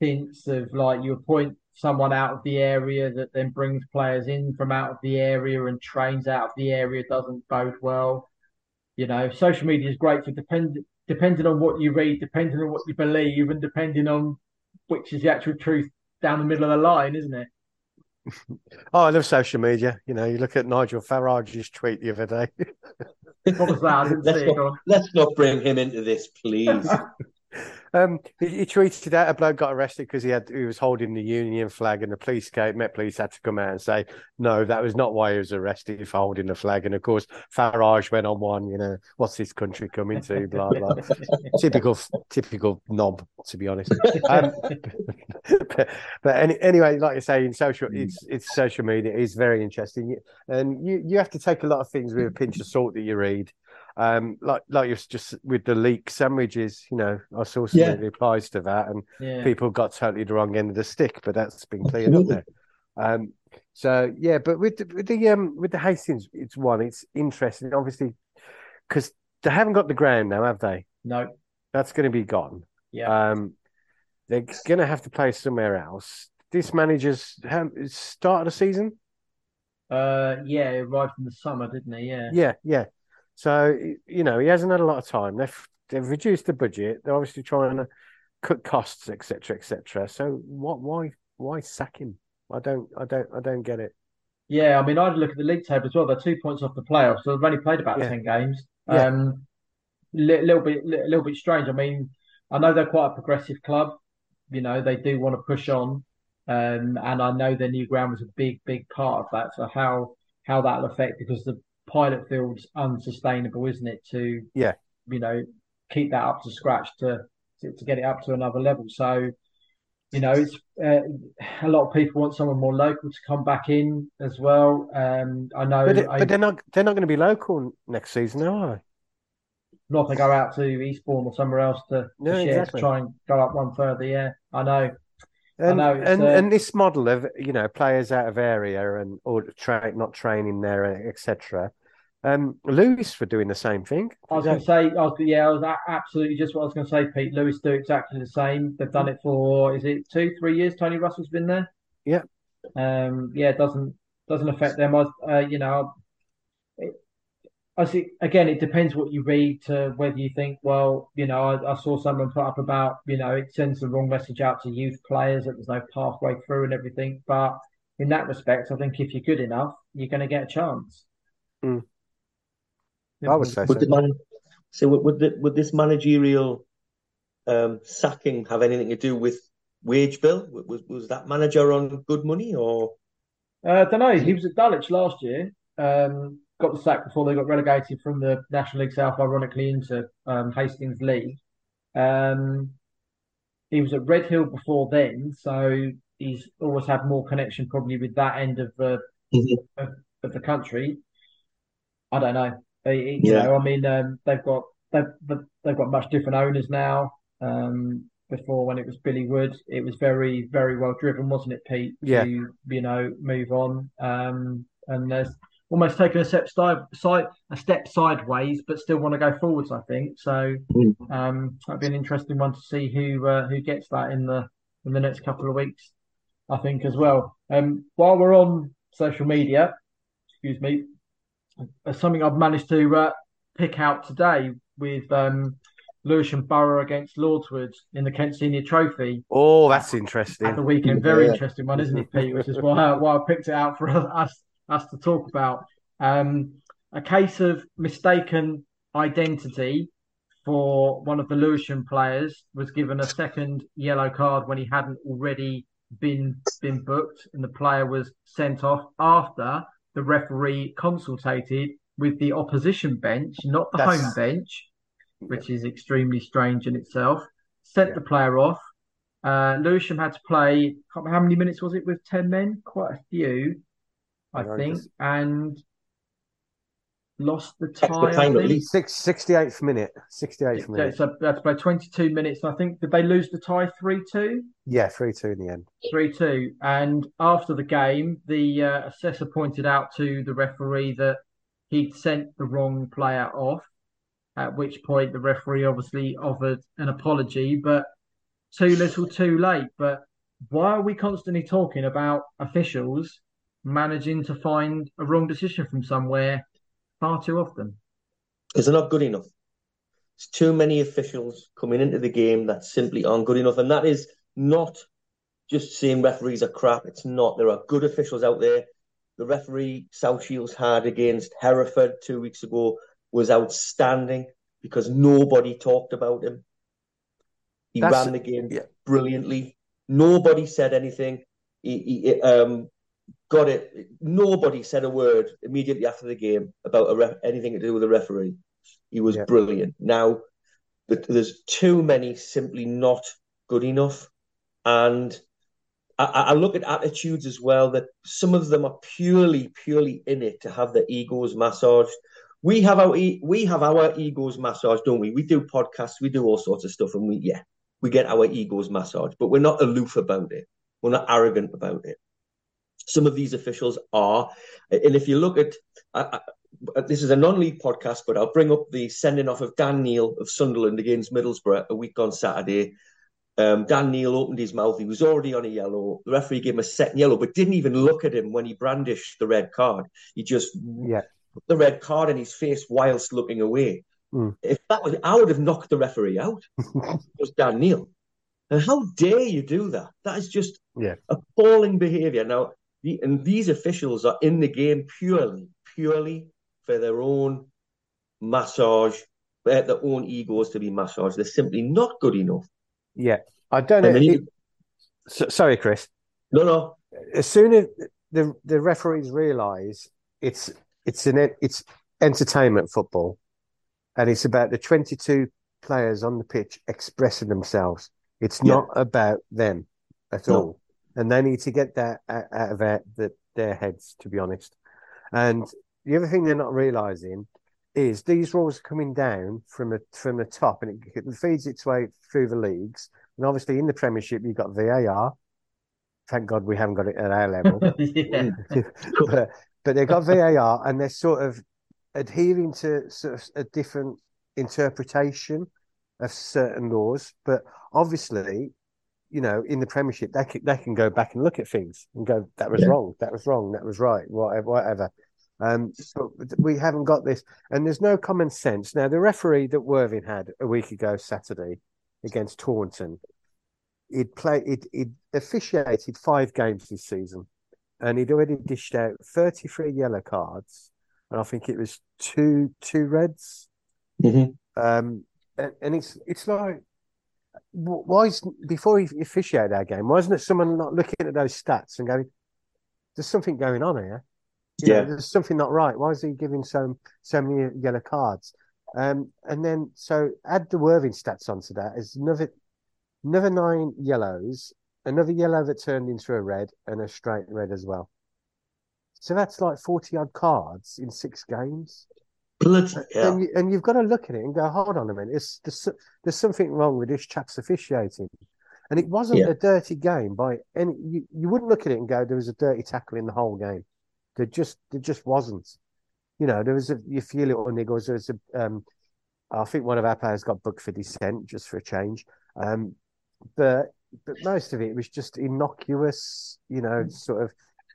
since of like you appoint someone out of the area that then brings players in from out of the area and trains out of the area doesn't bode well. You know, social media is great for depend depending on what you read, depending on what you believe, and depending on which is the actual truth down the middle of the line, isn't it? oh, I love social media. You know, you look at Nigel Farage's tweet the other day. what was that? I didn't let's, see not, let's not bring him into this, please. Um, he, he, tweeted out a bloke got arrested because he had he was holding the Union flag, and the police came. Met police had to come out and say no, that was not why he was arrested for holding the flag. And of course, Farage went on one. You know, what's this country coming to? Blah blah. typical, typical knob, to be honest. Um, but, but any, anyway, like you say, in social, it's it's social media. is very interesting, and you you have to take a lot of things with a pinch of salt that you read um, like like you're just with the leek sandwiches, you know, I saw something yeah. that applies to that, and yeah. people got totally the wrong end of the stick, but that's been cleared up there. Um, so yeah, but with the, with the um with the Hastings, it's one. It's interesting, obviously, because they haven't got the ground now, have they? No, that's going to be gone. Yeah. Um, they're going to have to play somewhere else. This manager's started the season. Uh, yeah, arrived in the summer, didn't he? Yeah. Yeah, yeah. So you know he hasn't had a lot of time. They've they've reduced the budget. They're obviously trying to cut costs, etc., etc. So what? Why why sack him? I don't I don't I don't get it. Yeah, I mean I'd look at the league table as well. They're two points off the playoffs, so they've only played about yeah. ten games. Yeah. Um, li- little bit li- little bit strange. I mean, I know they're quite a progressive club. You know, they do want to push on. Um, and I know their new ground was a big, big part of that. So how how that'll affect because the Pilot Field's unsustainable, isn't it? To yeah, you know, keep that up to scratch to to, to get it up to another level. So, you know, it's uh, a lot of people want someone more local to come back in as well. Um, I know, but, it, I, but they're not they're not going to be local next season, are they? Not to go out to Eastbourne or somewhere else to, no, to share exactly. to try and go up one further. Yeah, I know. And, and, uh, and this model of you know players out of area and or tra- not training there etc. Um, Lewes for doing the same thing. I was going to say, I was, yeah, I was absolutely just what I was going to say. Pete Lewes do exactly the same. They've done it for is it two, three years? Tony Russell's been there. Yeah. Um. Yeah. It doesn't doesn't affect them. I, uh, you know, I see. Again, it depends what you read to whether you think, well, you know, I, I, saw someone put up about, you know, it sends the wrong message out to youth players that there's no pathway through and everything. But in that respect, I think if you're good enough, you're going to get a chance. Mm. I would say would so. Man, so would the, would this managerial um, sacking have anything to do with wage bill? Was was that manager on good money or? Uh, I don't know. He was at Dulwich last year. Um, got the sack before they got relegated from the National League South, ironically, into um, Hastings League. Um, he was at Redhill before then, so he's always had more connection probably with that end of the mm-hmm. of, of, the country. I don't know. You yeah. know, I mean, um, they've got they've they've got much different owners now. Um, before when it was Billy Wood, it was very very well driven, wasn't it, Pete? Yeah. To, you know, move on. Um, and there's almost taken a step side, side a step sideways, but still want to go forwards. I think so. Mm. Um, that'd be an interesting one to see who uh, who gets that in the in the next couple of weeks. I think as well. Um, while we're on social media, excuse me, uh, something I've managed to uh, pick out today with um, Lewisham Borough against Lordswood in the Kent Senior Trophy. Oh, that's interesting. At the weekend, very yeah. interesting one, isn't it, Pete? Which is why why I picked it out for us us to talk about. Um, a case of mistaken identity for one of the Lewisham players was given a second yellow card when he hadn't already been been booked, and the player was sent off after the referee consulted with the opposition bench, not the That's... home bench, which is extremely strange in itself. Sent yeah. the player off. Uh, Lewisham had to play. How many minutes was it with ten men? Quite a few. I think. Just... And lost the tie. Time, at least. Six, 68th minute. 68th minute. So that's about 22 minutes. I think, did they lose the tie 3 2? Yeah, 3 2 in the end. 3 2. And after the game, the uh, assessor pointed out to the referee that he'd sent the wrong player off, at which point the referee obviously offered an apology, but too little too late. But why are we constantly talking about officials managing to find a wrong decision from somewhere far too often? Because they're not good enough. It's too many officials coming into the game that simply aren't good enough. And that is not just saying referees are crap. It's not. There are good officials out there. The referee South Shields had against Hereford two weeks ago was outstanding because nobody talked about him. He That's, ran the game yeah. brilliantly. Nobody said anything. He, he um, got it. Nobody said a word immediately after the game about ref- anything to do with the referee. He was yeah. brilliant. Now, there's too many simply not good enough, and I, I, look at attitudes as well. That some of them are purely, purely in it to have their egos massaged. We have our we have our egos massaged, don't we? We do podcasts, we do all sorts of stuff, and we yeah, we get our egos massaged, but we're not aloof about it. We're not arrogant about it. Some of these officials are, and if you look at, I, I, this is a non-league podcast, but I'll bring up the sending off of Dan Neil of Sunderland against Middlesbrough a week on Saturday. Um, Dan Neil opened his mouth. He was already on a yellow. The referee gave him a second yellow, but didn't even look at him when he brandished the red card. He just yeah. put the red card in his face whilst looking away. Mm. If that was, I would have knocked the referee out. it was Dan Neil. And how dare you do that? That is just yeah. appalling behaviour. Now, the, and these officials are in the game purely, purely for their own massage, uh, their own egos to be massaged. They're simply not good enough. Yeah, I don't know. It, so, sorry, Chris. No, no. As soon as the the referees realise it's it's an it's entertainment football, and it's about the 22 players on the pitch expressing themselves. It's not about them at no. all. And they need to get that out, of their, their heads, to be honest. And the other thing they're not realizing is these rules are coming down from a, from the top and it, it feeds its way through the leagues. And obviously, in the Premiership, you've got VAR. Thank God we haven't got it at our level. but, but they've got VAR and they're sort of adhering to sort of a different interpretation of certain laws. But obviously, you know, in the Premiership, they can, they can go back and look at things and go, that was yeah. wrong, that was wrong, that was right, whatever. whatever. Um, but we haven't got this, and there's no common sense. Now, the referee that Worthing had a week ago Saturday against Taunton, he'd play, he'd, he'd officiated five games this season, and he'd already dished out 33 yellow cards and I think it was two two reds. Mm-hmm. Um, and, and, it's it's like why is before he officiated our game, why isn't it someone not looking at those stats and going, "There's something going on here." You yeah, know, there's something not right. Why is he giving so so many yellow cards? Um, and then so add the Worthing stats onto that. Is another another nine yellows, another yellow that turned into a red, and a straight red as well. So that's like 40 odd cards in six games. Bloody and, you, and you've got to look at it and go, hold on a minute, it's, there's, there's something wrong with this chap's officiating. And it wasn't yeah. a dirty game by any. You, you wouldn't look at it and go, there was a dirty tackle in the whole game. There just there just wasn't. You know, there was a, a few little niggles. There was a, um, I think one of our players got booked for dissent just for a change. Um, but but most of it was just innocuous, you know, sort of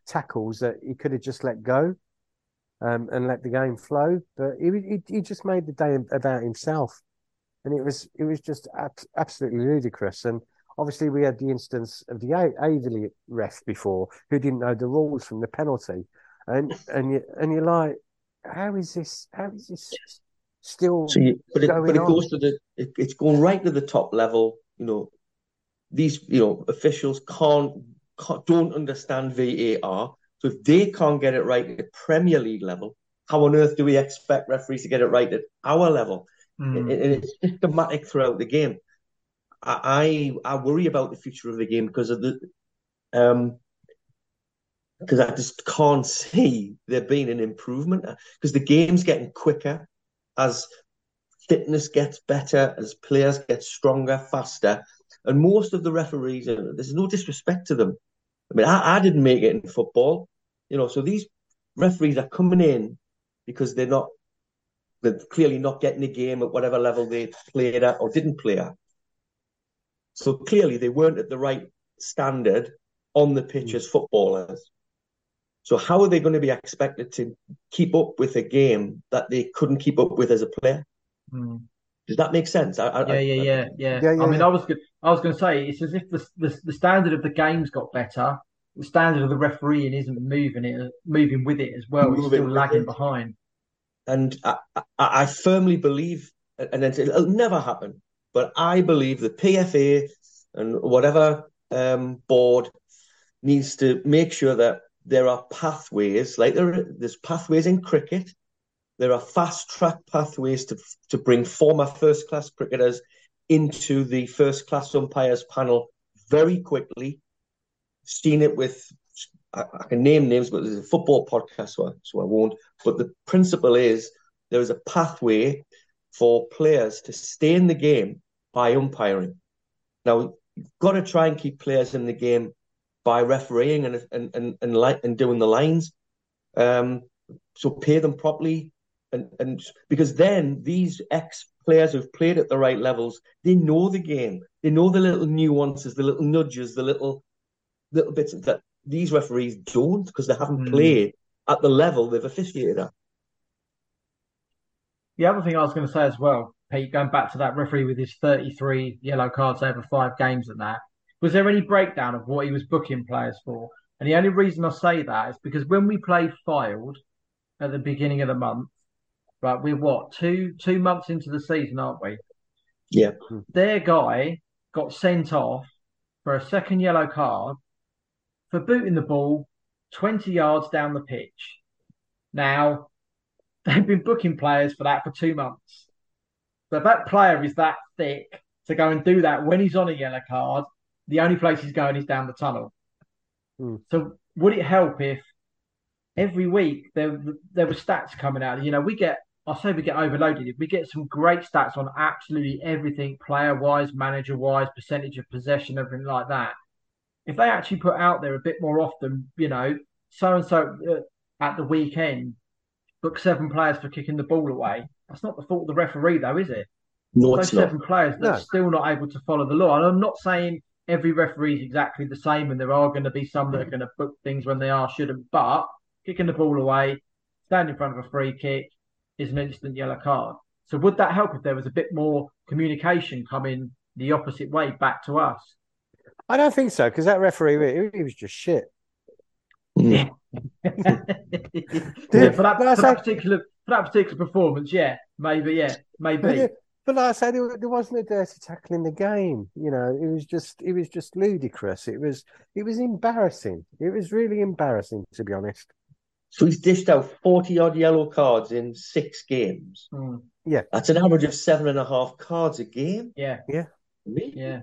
tackles that he could have just let go um, and let the game flow. But he, he, he just made the day about himself, and it was it was just ab- absolutely ludicrous. And obviously, we had the instance of the Aveley ref before who didn't know the rules from the penalty, and and you and you're like, how is this? How is this? Still, so you, but it, but it goes to the it, it's going right to the top level. You know, these you know officials can't don't understand VAR. So if they can't get it right at Premier League level, how on earth do we expect referees to get it right at our level? Mm. It, it, it's systematic throughout the game. I, I, I worry about the future of the game because of the um because I just can't see there being an improvement because the game's getting quicker as fitness gets better, as players get stronger, faster. And most of the referees, there's no disrespect to them. I mean, I, I didn't make it in football, you know, so these referees are coming in because they're not, they're clearly not getting the game at whatever level they played at or didn't play at. So clearly they weren't at the right standard on the pitch as footballers. So how are they going to be expected to keep up with a game that they couldn't keep up with as a player? Mm. Does that make sense? I, I, yeah, yeah, yeah, yeah, yeah, I mean, I was I was going to say it's as if the, the, the standard of the game's got better. The standard of the refereeing isn't moving it, moving with it as well. Moving it's still lagging it. behind. And I, I, firmly believe, and then it'll never happen, but I believe the PFA and whatever um, board needs to make sure that there are pathways, like there, there's pathways in cricket. There are fast track pathways to to bring former first class cricketers into the first class umpires panel very quickly. Seen it with I, I can name names, but there's a football podcast, so I, so I won't. But the principle is there is a pathway for players to stay in the game by umpiring. Now, you've got to try and keep players in the game by refereeing and and and and, li- and doing the lines. Um, so pay them properly, and and because then these ex players who've played at the right levels, they know the game. They know the little nuances, the little nudges, the little little bits that these referees don't because they haven't mm. played at the level they've officiated at. The other thing I was going to say as well, Pete, going back to that referee with his 33 yellow cards over five games and that, was there any breakdown of what he was booking players for? And the only reason I say that is because when we played Fylde at the beginning of the month, right, we're what two two months into the season, aren't we? Yeah. Their guy got sent off for a second yellow card for booting the ball 20 yards down the pitch. Now, they've been booking players for that for two months. So that player is that thick to go and do that when he's on a yellow card, the only place he's going is down the tunnel. Hmm. So would it help if every week there there were stats coming out? You know, we get I say we get overloaded. If we get some great stats on absolutely everything, player wise, manager wise, percentage of possession, everything like that. If they actually put out there a bit more often, you know, so and so at the weekend book seven players for kicking the ball away. That's not the fault of the referee, though, is it? No, Those seven not. players that no. are still not able to follow the law. And I'm not saying every referee is exactly the same, and there are going to be some that are mm. going to book things when they are shouldn't. But kicking the ball away, stand in front of a free kick is an instant yellow card. So would that help if there was a bit more communication coming the opposite way back to us? I don't think so because that referee he was just shit. Yeah. yeah, for that, for that particular for that particular performance, yeah, maybe, yeah, maybe. But like I said, there, there wasn't a dirty tackle in the game. You know, it was just it was just ludicrous. It was it was embarrassing. It was really embarrassing to be honest. So he's dished out forty odd yellow cards in six games. Mm. Yeah, that's an average of seven and a half cards a game. Yeah, yeah, really? yeah.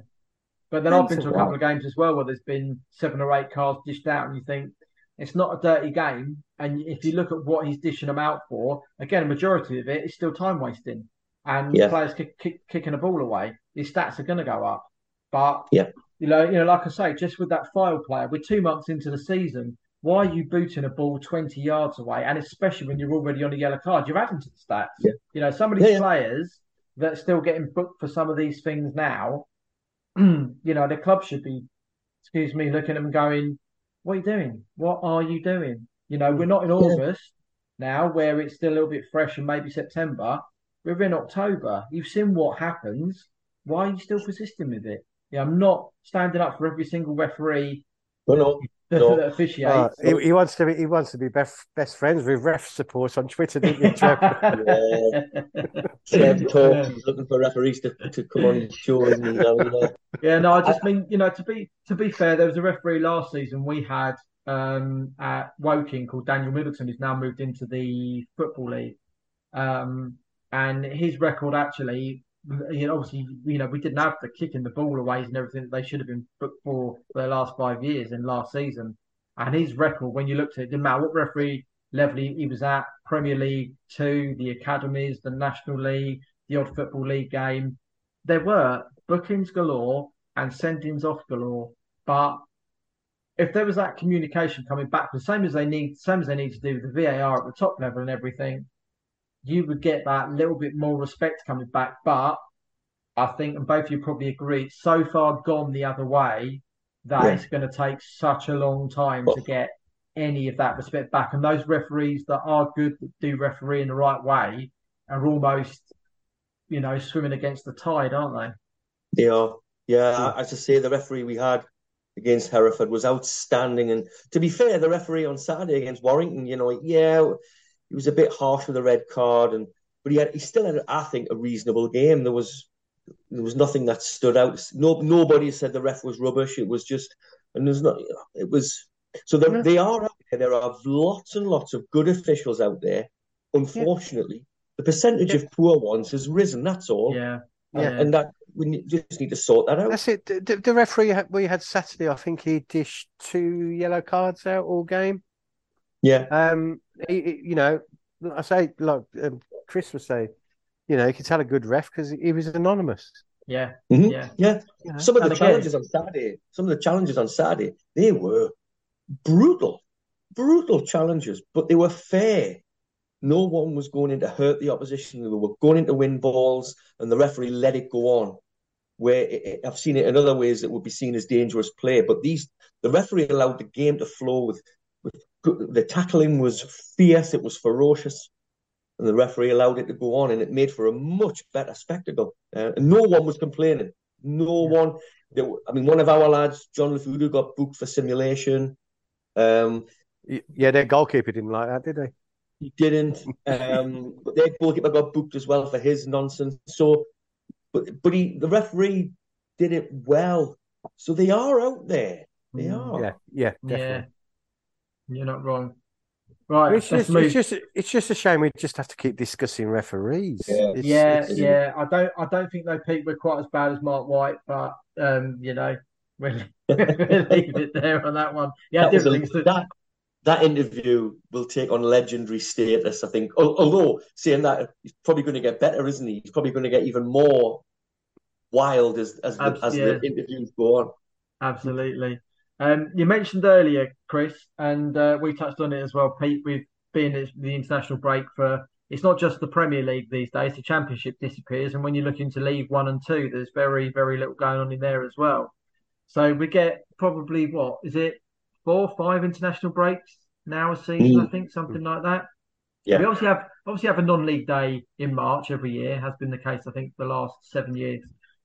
But then I've been to a couple of games as well where there's been seven or eight cards dished out, and you think it's not a dirty game. And if you look at what he's dishing them out for, again, a majority of it is still time wasting and yeah. players kick, kick, kicking a ball away, his stats are going to go up. But yeah. you know, you know, like I say, just with that Fylde player, we're two months into the season. Why are you booting a ball twenty yards away? And especially when you're already on a yellow card, you're adding to the stats. Yeah. You know, some of these yeah, players that are still getting booked for some of these things now, you know, the club should be, excuse me, looking at them going, "What are you doing? What are you doing?" You know, we're not in August now, where it's still a little bit fresh and maybe September we're in October. You've seen what happens. Why are you still persisting with it? Yeah, I'm not standing up for every single referee. No, no. that officiates. Uh, he, he, wants to be. He wants to be best best friends with ref support on Twitter, didn't you, Trev? yeah. talk. He's looking for referees to, to come on show. And, uh, yeah, no, I just mean you know to be to be fair, there was a referee last season we had um, at Woking called Daniel Middleton, who's now moved into the football league. Um, and his record actually, you know, obviously, you know, we didn't have the kicking the ball away and everything they should have been booked for for the last five years and last season. And his record, when you looked at it, didn't matter what referee level he, he was at, Premier League two, the academies, the National League, the Odd Football League game, there were bookings galore and sendings off galore. But if there was that communication coming back, the same as they need, same as they need to do with the VAR at the top level and everything, you would get that little bit more respect coming back. But I think, and both of you probably agree, it's so far gone the other way that yeah. it's going to take such a long time to get any of that respect back. And those referees that are good, that do referee in the right way, are almost, you know, swimming against the tide, aren't they? They are. Yeah, as I say, the referee we had against Hereford was outstanding. And to be fair, the referee on Saturday against Warrington, you know, yeah, he was a bit harsh with the red card, and but he had he still had, I think, a reasonable game. There was there was nothing that stood out. No, nobody said the ref was rubbish. It was just, and there's not. It was so yeah. they are out there. There are lots and lots of good officials out there. Unfortunately, yeah. the percentage yeah. of poor ones has risen. That's all. Yeah. Yeah. And, that we just need to sort that out. That's it. The, the referee we had Saturday, I think he dished two yellow cards out all game. Yeah. Um. He, he, you know, I say like um, Chris was saying, you know, you could tell a good ref because he was anonymous. Yeah. Mm-hmm. Yeah. Yeah. You know, some of the challenges on Saturday, some of the challenges on Saturday, they were brutal, brutal challenges, but they were fair. No one was going in to hurt the opposition. They were going in to win balls, and the referee let it go on. Where it, it, I've seen it in other ways that would be seen as dangerous play, but these the referee allowed the game to flow with, with the tackling was fierce, it was ferocious, and the referee allowed it to go on, and it made for a much better spectacle. Uh, and no one was complaining. No yeah. one. They, I mean, one of our lads, John Lafudu, got booked for simulation. Um, yeah, their goalkeeper didn't like that, did he? He didn't. Um, but their goalkeeper got booked as well for his nonsense. So, but but he, the referee, did it well. So they are out there. They mm, are. Yeah, yeah, definitely. Yeah. You're not wrong. Right, it's just, it's just it's just a shame we just have to keep discussing referees. Yeah, it's, yeah, it's... yeah. I don't I don't think though Pete we're quite as bad as Mark White, but um, you know, we'll, we'll leave it there on that one. Yeah, that, a, that that interview will take on legendary status. I think. Although saying that, he's probably going to get better, isn't he? He's probably going to get even more wild as as, the, as yeah. the interviews go on. Absolutely. Um, you mentioned earlier, Chris, and uh, we touched on it as well, Pete. We've been the international break for. It's not just the Premier League these days. The Championship disappears, and when you look into League One and Two, there's very, very little going on in there as well. So we get probably what is it, four, five international breaks now a season? Mm. I think something like that. Yeah. We obviously have obviously have a non-league day in March every year. Has been the case, I think, the last seven years.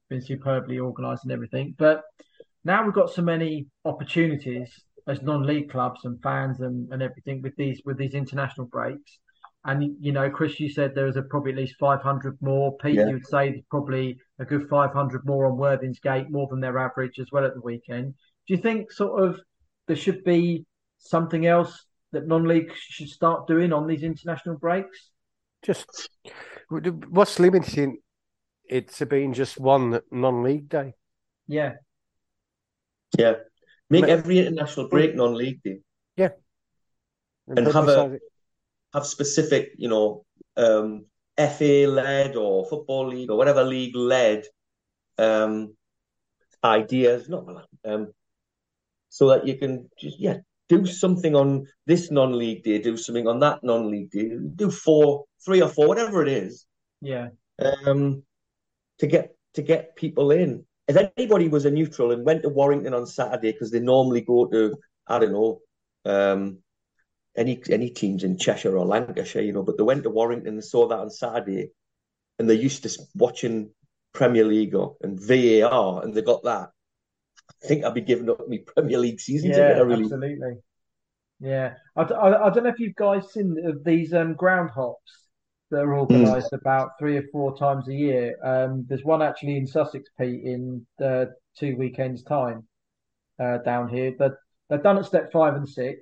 Been superbly organised and everything, but now we've got so many opportunities as non-league clubs and fans and, and everything with these with these international breaks. And you know, Chris, you said there was a, probably at least 500 more. Pete, yeah. you would say there's probably a good 500 more on Worthing's Gate, more than their average as well at the weekend. Do you think sort of there should be something else that non-league should start doing on these international breaks? Just what's limiting it to being just one non-league day? Yeah, yeah, make every international break non-league day. Yeah, and, and have a have specific, you know, um, FA led or football league or whatever league led um, ideas, not um, so that you can just yeah do something on this non-league day, do something on that non-league day, do four, three or four, whatever it is. Yeah. Um, to get to get people in if anybody was a neutral and went to Warrington on Saturday because they normally go to I don't know um, any any teams in Cheshire or Lancashire, you know, but they went to Warrington and saw that on Saturday, and they're used to watching Premier League or, and VAR, and they got that. I think I'd be giving up my Premier League season yeah, ticket. Really... Absolutely. Yeah, I, I, I, don't know if you've guys seen these um, ground hops that are organised mm. about three or four times a year. Um, there's one actually in Sussex, Pete, in uh, two weekends' time uh, down here. But they're done at step five and six,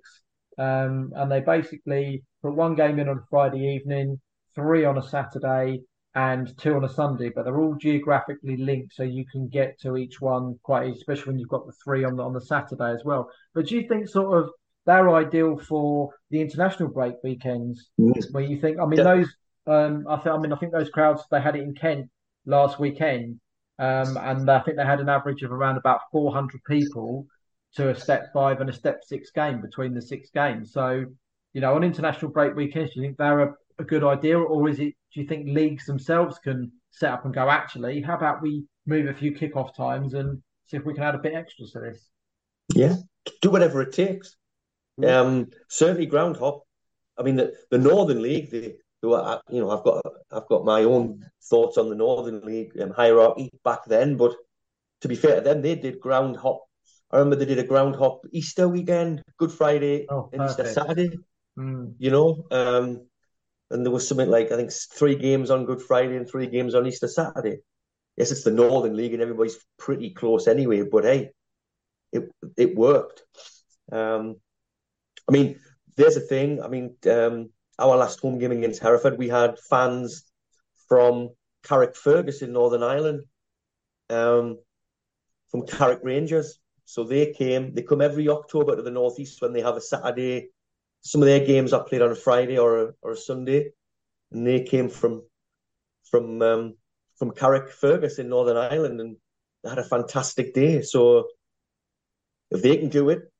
um, and they basically put one game in on a Friday evening, three on a Saturday, and two on a Sunday. But they're all geographically linked, so you can get to each one quite, especially when you've got the three on the on the Saturday as well. But do you think sort of they're ideal for the international break weekends, mm. where you think, I mean, yeah. those, um, I think, I mean, I think those crowds they had it in Kent last weekend, um, and I think they had an average of around about 400 people to a step five and a step six game between the six games. So, you know, on international break weekends, do you think they're a, a good idea, or is it? Do you think leagues themselves can set up and go? Actually, how about we move a few kickoff times and see if we can add a bit extra to this? Yeah, do whatever it takes. Um, certainly ground hop. I mean, the, the Northern League, the, the you know, I've got I've got my own thoughts on the Northern League um, hierarchy back then, but to be fair to them, they did ground hop. I remember they did a ground hop Easter weekend, Good Friday, oh, and Easter Saturday. Mm. You know, um, and there was something like I think three games on Good Friday and three games on Easter Saturday. Yes, it's the Northern League and everybody's pretty close anyway, but hey, it it worked. Um, I mean, there's a thing. I mean, um, our last home game against Hereford, we had fans from Carrickfergus in Northern Ireland, um, from Carrick Rangers. So they came. They come every October to the northeast when they have a Saturday. Some of their games are played on a Friday or a, or a Sunday, and they came from from um, from Carrickfergus in Northern Ireland, and they had a fantastic day. So if they can do it,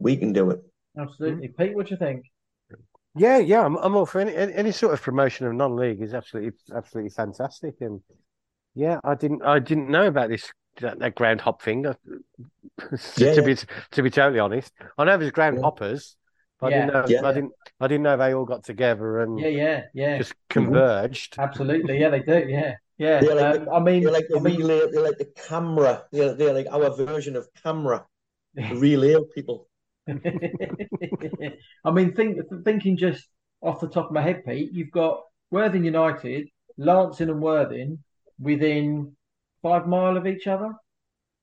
we can do it. Absolutely, Pete. What do you think? Yeah, yeah, I'm, I'm all for any, any sort of promotion of non-league is absolutely absolutely fantastic, and yeah, I didn't I didn't know about this that, that ground hop thing. to, yeah, to yeah. be to be totally honest, I know there's ground yeah. hoppers, but I didn't know I didn't I didn't know they all got together and yeah, yeah, yeah, just converged. Absolutely, yeah, they do, yeah. Yeah, they're like um, the, I mean, they're like the I mean, relay, they're like the camera. They're, they're like our version of camera. the relay people. I mean, think, thinking just off the top of my head, Pete, you've got Worthing United, Lancing and Worthing within five mile of each other.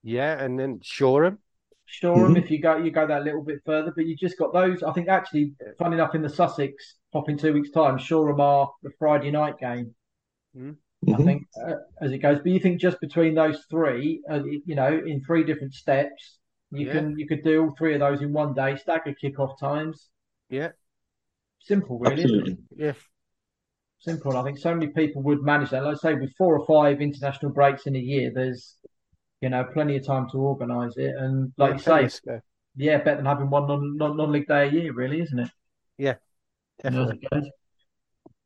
Yeah, and then Shoreham. Shoreham, mm-hmm. if you go you go that little bit further, but you just got those. I think actually, funny enough, in the Sussex hop in two weeks' time, Shoreham are the Friday night game. Mm-hmm. I think uh, as it goes, but you think just between those three, uh, you know, in three different steps, you yeah. can you could do all three of those in one day, stagger kickoff times. Yeah. Simple, really. Absolutely. Yeah. Simple. I think so many people would manage that. Let's say with four or five international breaks in a year, there's you know plenty of time to organise it. And like yeah, you say, yeah, better than having one non non league day a year, really, isn't it? Yeah, definitely.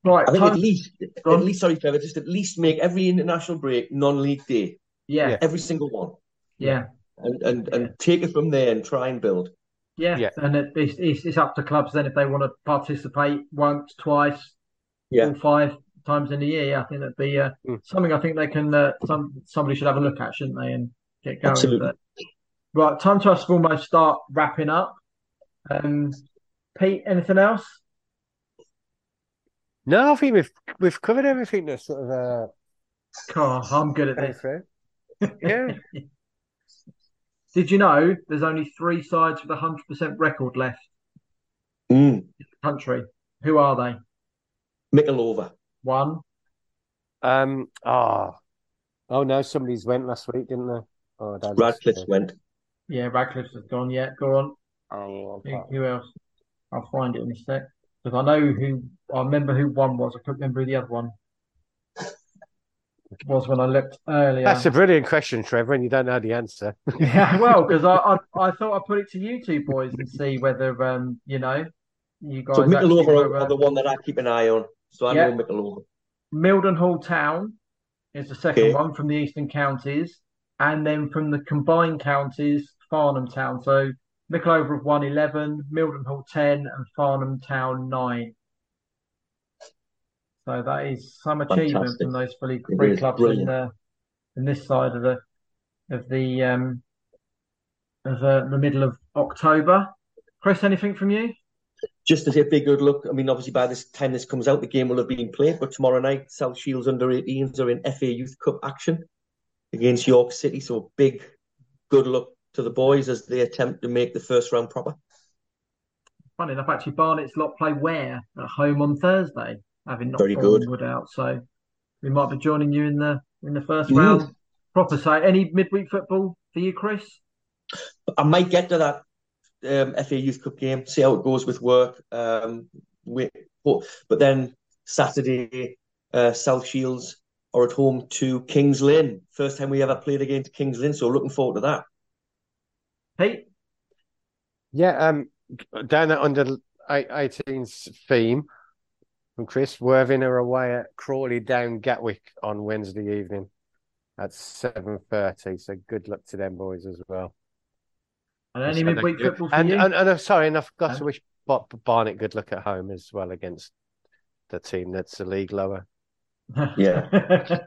Right. I think time... at least, at least, sorry, Trevor, just at least make every international break non-league day. Yeah. Every single one. Yeah and and, and take it from there and try and build. Yeah, yeah. and it, it's, it's up to clubs then if they want to participate once, twice, yeah, five times in a year. I think that'd be uh, mm. something I think they can. Uh, some somebody should have a look at, shouldn't they, and get going. Absolutely. Right, time to us to almost start wrapping up. Um, Pete, anything else? No, I think we've we've covered everything that's sort of. Uh... Oh, I'm good at this. yeah. Did you know there's only three sides with a hundred percent record left mm. in the country? Who are they? Mickleover. One. Um. Ah. Oh. oh no! Somebody's went last week, didn't they? Oh, Radcliffe went. Yeah, Radcliffe's has gone. Yeah, go on. Oh, who, who, else? I'll find it in a sec because I know who. I remember who one was. I couldn't remember who the other one was when I looked earlier. That's a brilliant question, Trevor, and you don't know the answer. yeah, well, because I, I, I thought I'd put it to you two boys and see whether um you know you guys. So Mickleover are, the one that I keep an eye on. So I yeah. know Mickleover. Mildenhall Town is the second okay. one from the Eastern Counties, and then from the combined counties, Farnham Town. So Mickleover have won eleven, Mildenhall ten, and Farnham Town nine. So that is some achievement Fantastic. from those fully three clubs in, uh, in this side of the of the um, of uh, the middle of October. Chris, anything from you? Just to say a big good look. I mean, obviously by this time this comes out, the game will have been played. But tomorrow night, South Shields under 18s are in FA Youth Cup action against York City. So big good luck to the boys as they attempt to make the first round proper. Funny enough, actually, Barnet's lot play where at home on Thursday having not very good Wood out. So we might be joining you in the in the first mm. round. Proper say any midweek football for you, Chris? I might get to that. um, FA Youth Cup game, see how it goes with work. Um, we, but, but then Saturday, uh, South Shields are at home to Kings Lynn. First time we ever played against Kings Lynn, so looking forward to that. Hey, Yeah, um, down at under 18's theme from Chris, Worthing are away at Crawley down Gatwick on Wednesday evening at 7.30. So good luck to them boys as well. And any midweek football for and, you? And, and, and sorry, and I forgot to wish Bob Barnet good luck at home as well against the team that's a league lower. Yeah.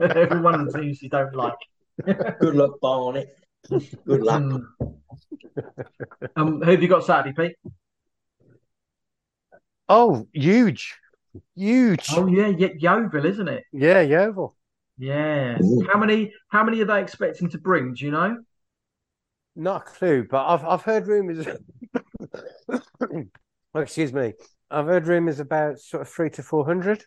Every one of the teams you don't like. good luck, Barnet. Good luck. Um, um, who have you got Saturday, Pete? Oh, huge. Huge. Oh yeah, y- Yeovil, isn't it? Yeah, Yeovil. Yeah. Ooh. How many how many are they expecting to bring, do you know? Not a clue, but I've I've heard rumours. oh, excuse me. I've heard rumours about sort of three to four hundred.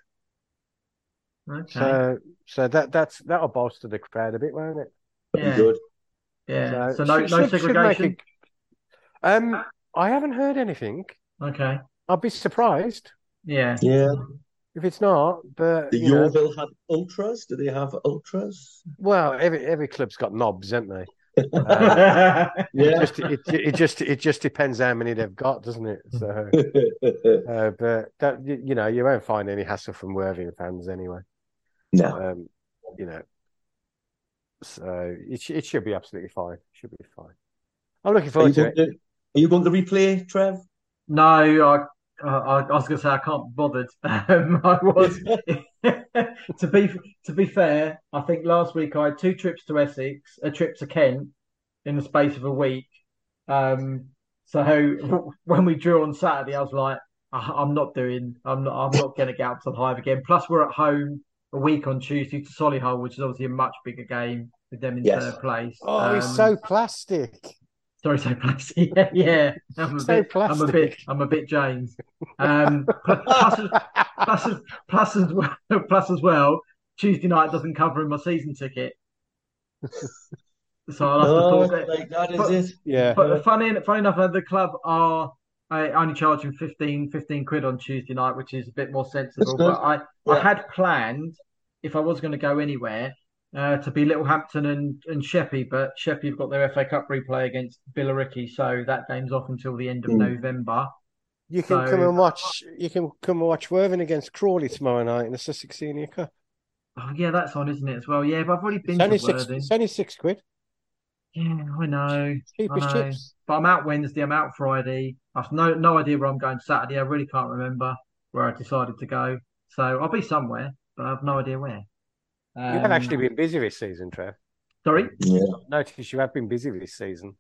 Okay. So so that that's that'll bolster the crowd a bit, won't it? yeah. Good. Yeah. So, So no should- no should- should make segregation. it- Um, I haven't heard anything. Okay. I'll be surprised Yeah. Yeah. if it's not. But The you know, Yeovil have ultras. Do they have ultras? well, every every club's got knobs, haven't they? yeah. It just it, it just it just depends how many they've got, doesn't it? So, uh, but that you you know you won't find any hassle from Worthing fans anyway. no. Um, you know, so it it should be absolutely fine. Should be fine. I'm looking Are forward to it. to, are you going to replay, Trev? No, I, I, I was going to say I can't be bothered. Um, I was to be to be fair. I think last week I had two trips to Essex, a trip to Kent in the space of a week. Um, so when we drew on Saturday, I was like, "I- I'm not doing. I'm not. I'm not going to get up to the hive again. Plus, we're at home a week on Tuesday to Solihull, which is obviously a much bigger game with them in Yes. third place. Oh, he's Um, so plastic. Sorry, so plastic. Yeah, yeah. I'm a So bit. I'm a bit. I'm a bit James. Um, plus, as- plus, as- plus as well. Plus as well. Tuesday night doesn't cover in my season ticket, so I'll have Oh, to talk. like that is But- it. Yeah. But funny, funny enough, uh, the club are uh, only charging 15, 15 quid on Tuesday night, which is a bit more sensible. But I, I had planned if I was going to go anywhere uh, to be Littlehampton and and Sheppey, but Sheppey have got their FA Cup replay against Billericay, so that game's off until the end of Hmm. November. You can So- come and watch. You can come and watch Worthing against Crawley tomorrow night in the Sussex Senior Cup. Oh yeah, that's on, isn't it? As well. Yeah, but I've already been It's only to six. Worthing. It's only six quid. Yeah, I know. Cheap I as know. chips. But I'm out Wednesday. I'm out Friday. I've no no idea where I'm going Saturday. I really can't remember where I decided to go. So I'll be somewhere, but I have no idea where. You have Um, actually been busy this season, Trev. sorry. Yeah. Notice you have been busy this season.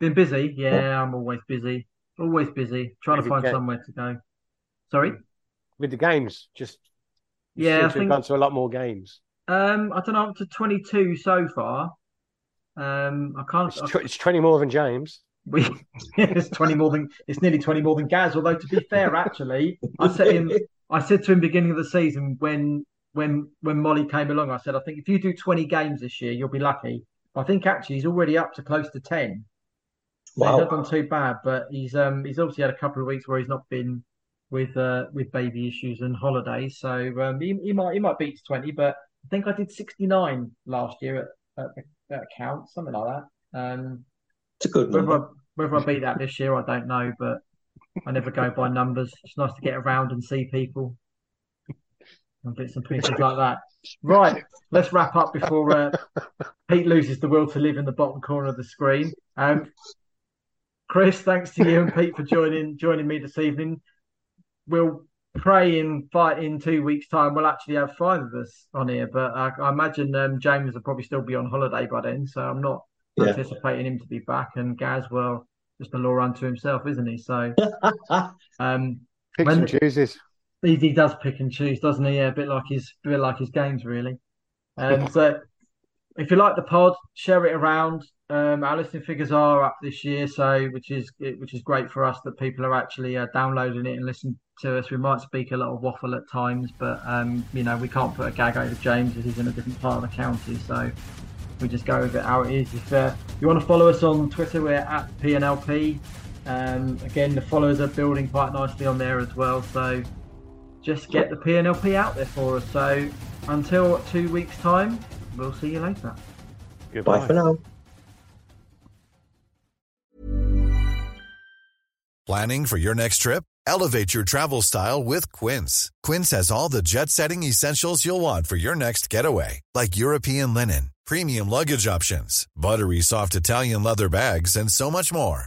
Been busy? Yeah, I'm always busy. Always busy. Trying to find game. somewhere to go. Sorry? with the games. Just Yeah, I to think- have gone to a lot more games. Um, I don't know, up to 22 so far. Um, I can't. It's, tw- it's twenty more than James. We it's 20 more than it's nearly 20 more than Gaz. Although to be fair, actually, I said him. I said to him beginning of the season when when when Molly came along. I said, I think if you do 20 games this year, you'll be lucky. I think actually he's already up to close to 10. So Wow. He's not done too bad, but he's um he's obviously had a couple of weeks where he's not been with uh with baby issues and holidays. So um he, he might he might beat 20, but I think I did 69 last year at, at, at count, something like that. Um It's a good whether. I, whether I beat that this year, I don't know, but I never go by numbers. It's nice to get around and see people and bits and pieces like that. Right, let's wrap up before uh, Pete loses the will to live in the bottom corner of the screen. Um, Chris, thanks to you and Pete for joining joining me this evening. We'll pray in fight in two weeks' time. We'll actually have five of us on here, but I, I imagine um, James will probably still be on holiday by then, so I'm not Yeah. anticipating him to be back. And Gaz, well, just a law unto himself, isn't he? So, um, Picks When- and chooses. He, he does pick and choose, doesn't he? Yeah, a bit like his, a bit like his games, really. Um, so, if you like the pod, share it around. Um, our listening figures are up this year, so which is which is great for us that people are actually uh, downloading it and listening to us. We might speak a lot of waffle at times, but um, you know we can't put a gag over James as he's in a different part of the county, so we just go with it how it is. If uh, you want to follow us on Twitter, we're at PNLP. Um, again, the followers are building quite nicely on there as well. So just get the PNLP out there for us. So until two weeks' time, we'll see you later. Goodbye Bye for now. Planning for your next trip? Elevate your travel style with Quince. Quince has all the jet setting essentials you'll want for your next getaway, like European linen, premium luggage options, buttery soft Italian leather bags, and so much more.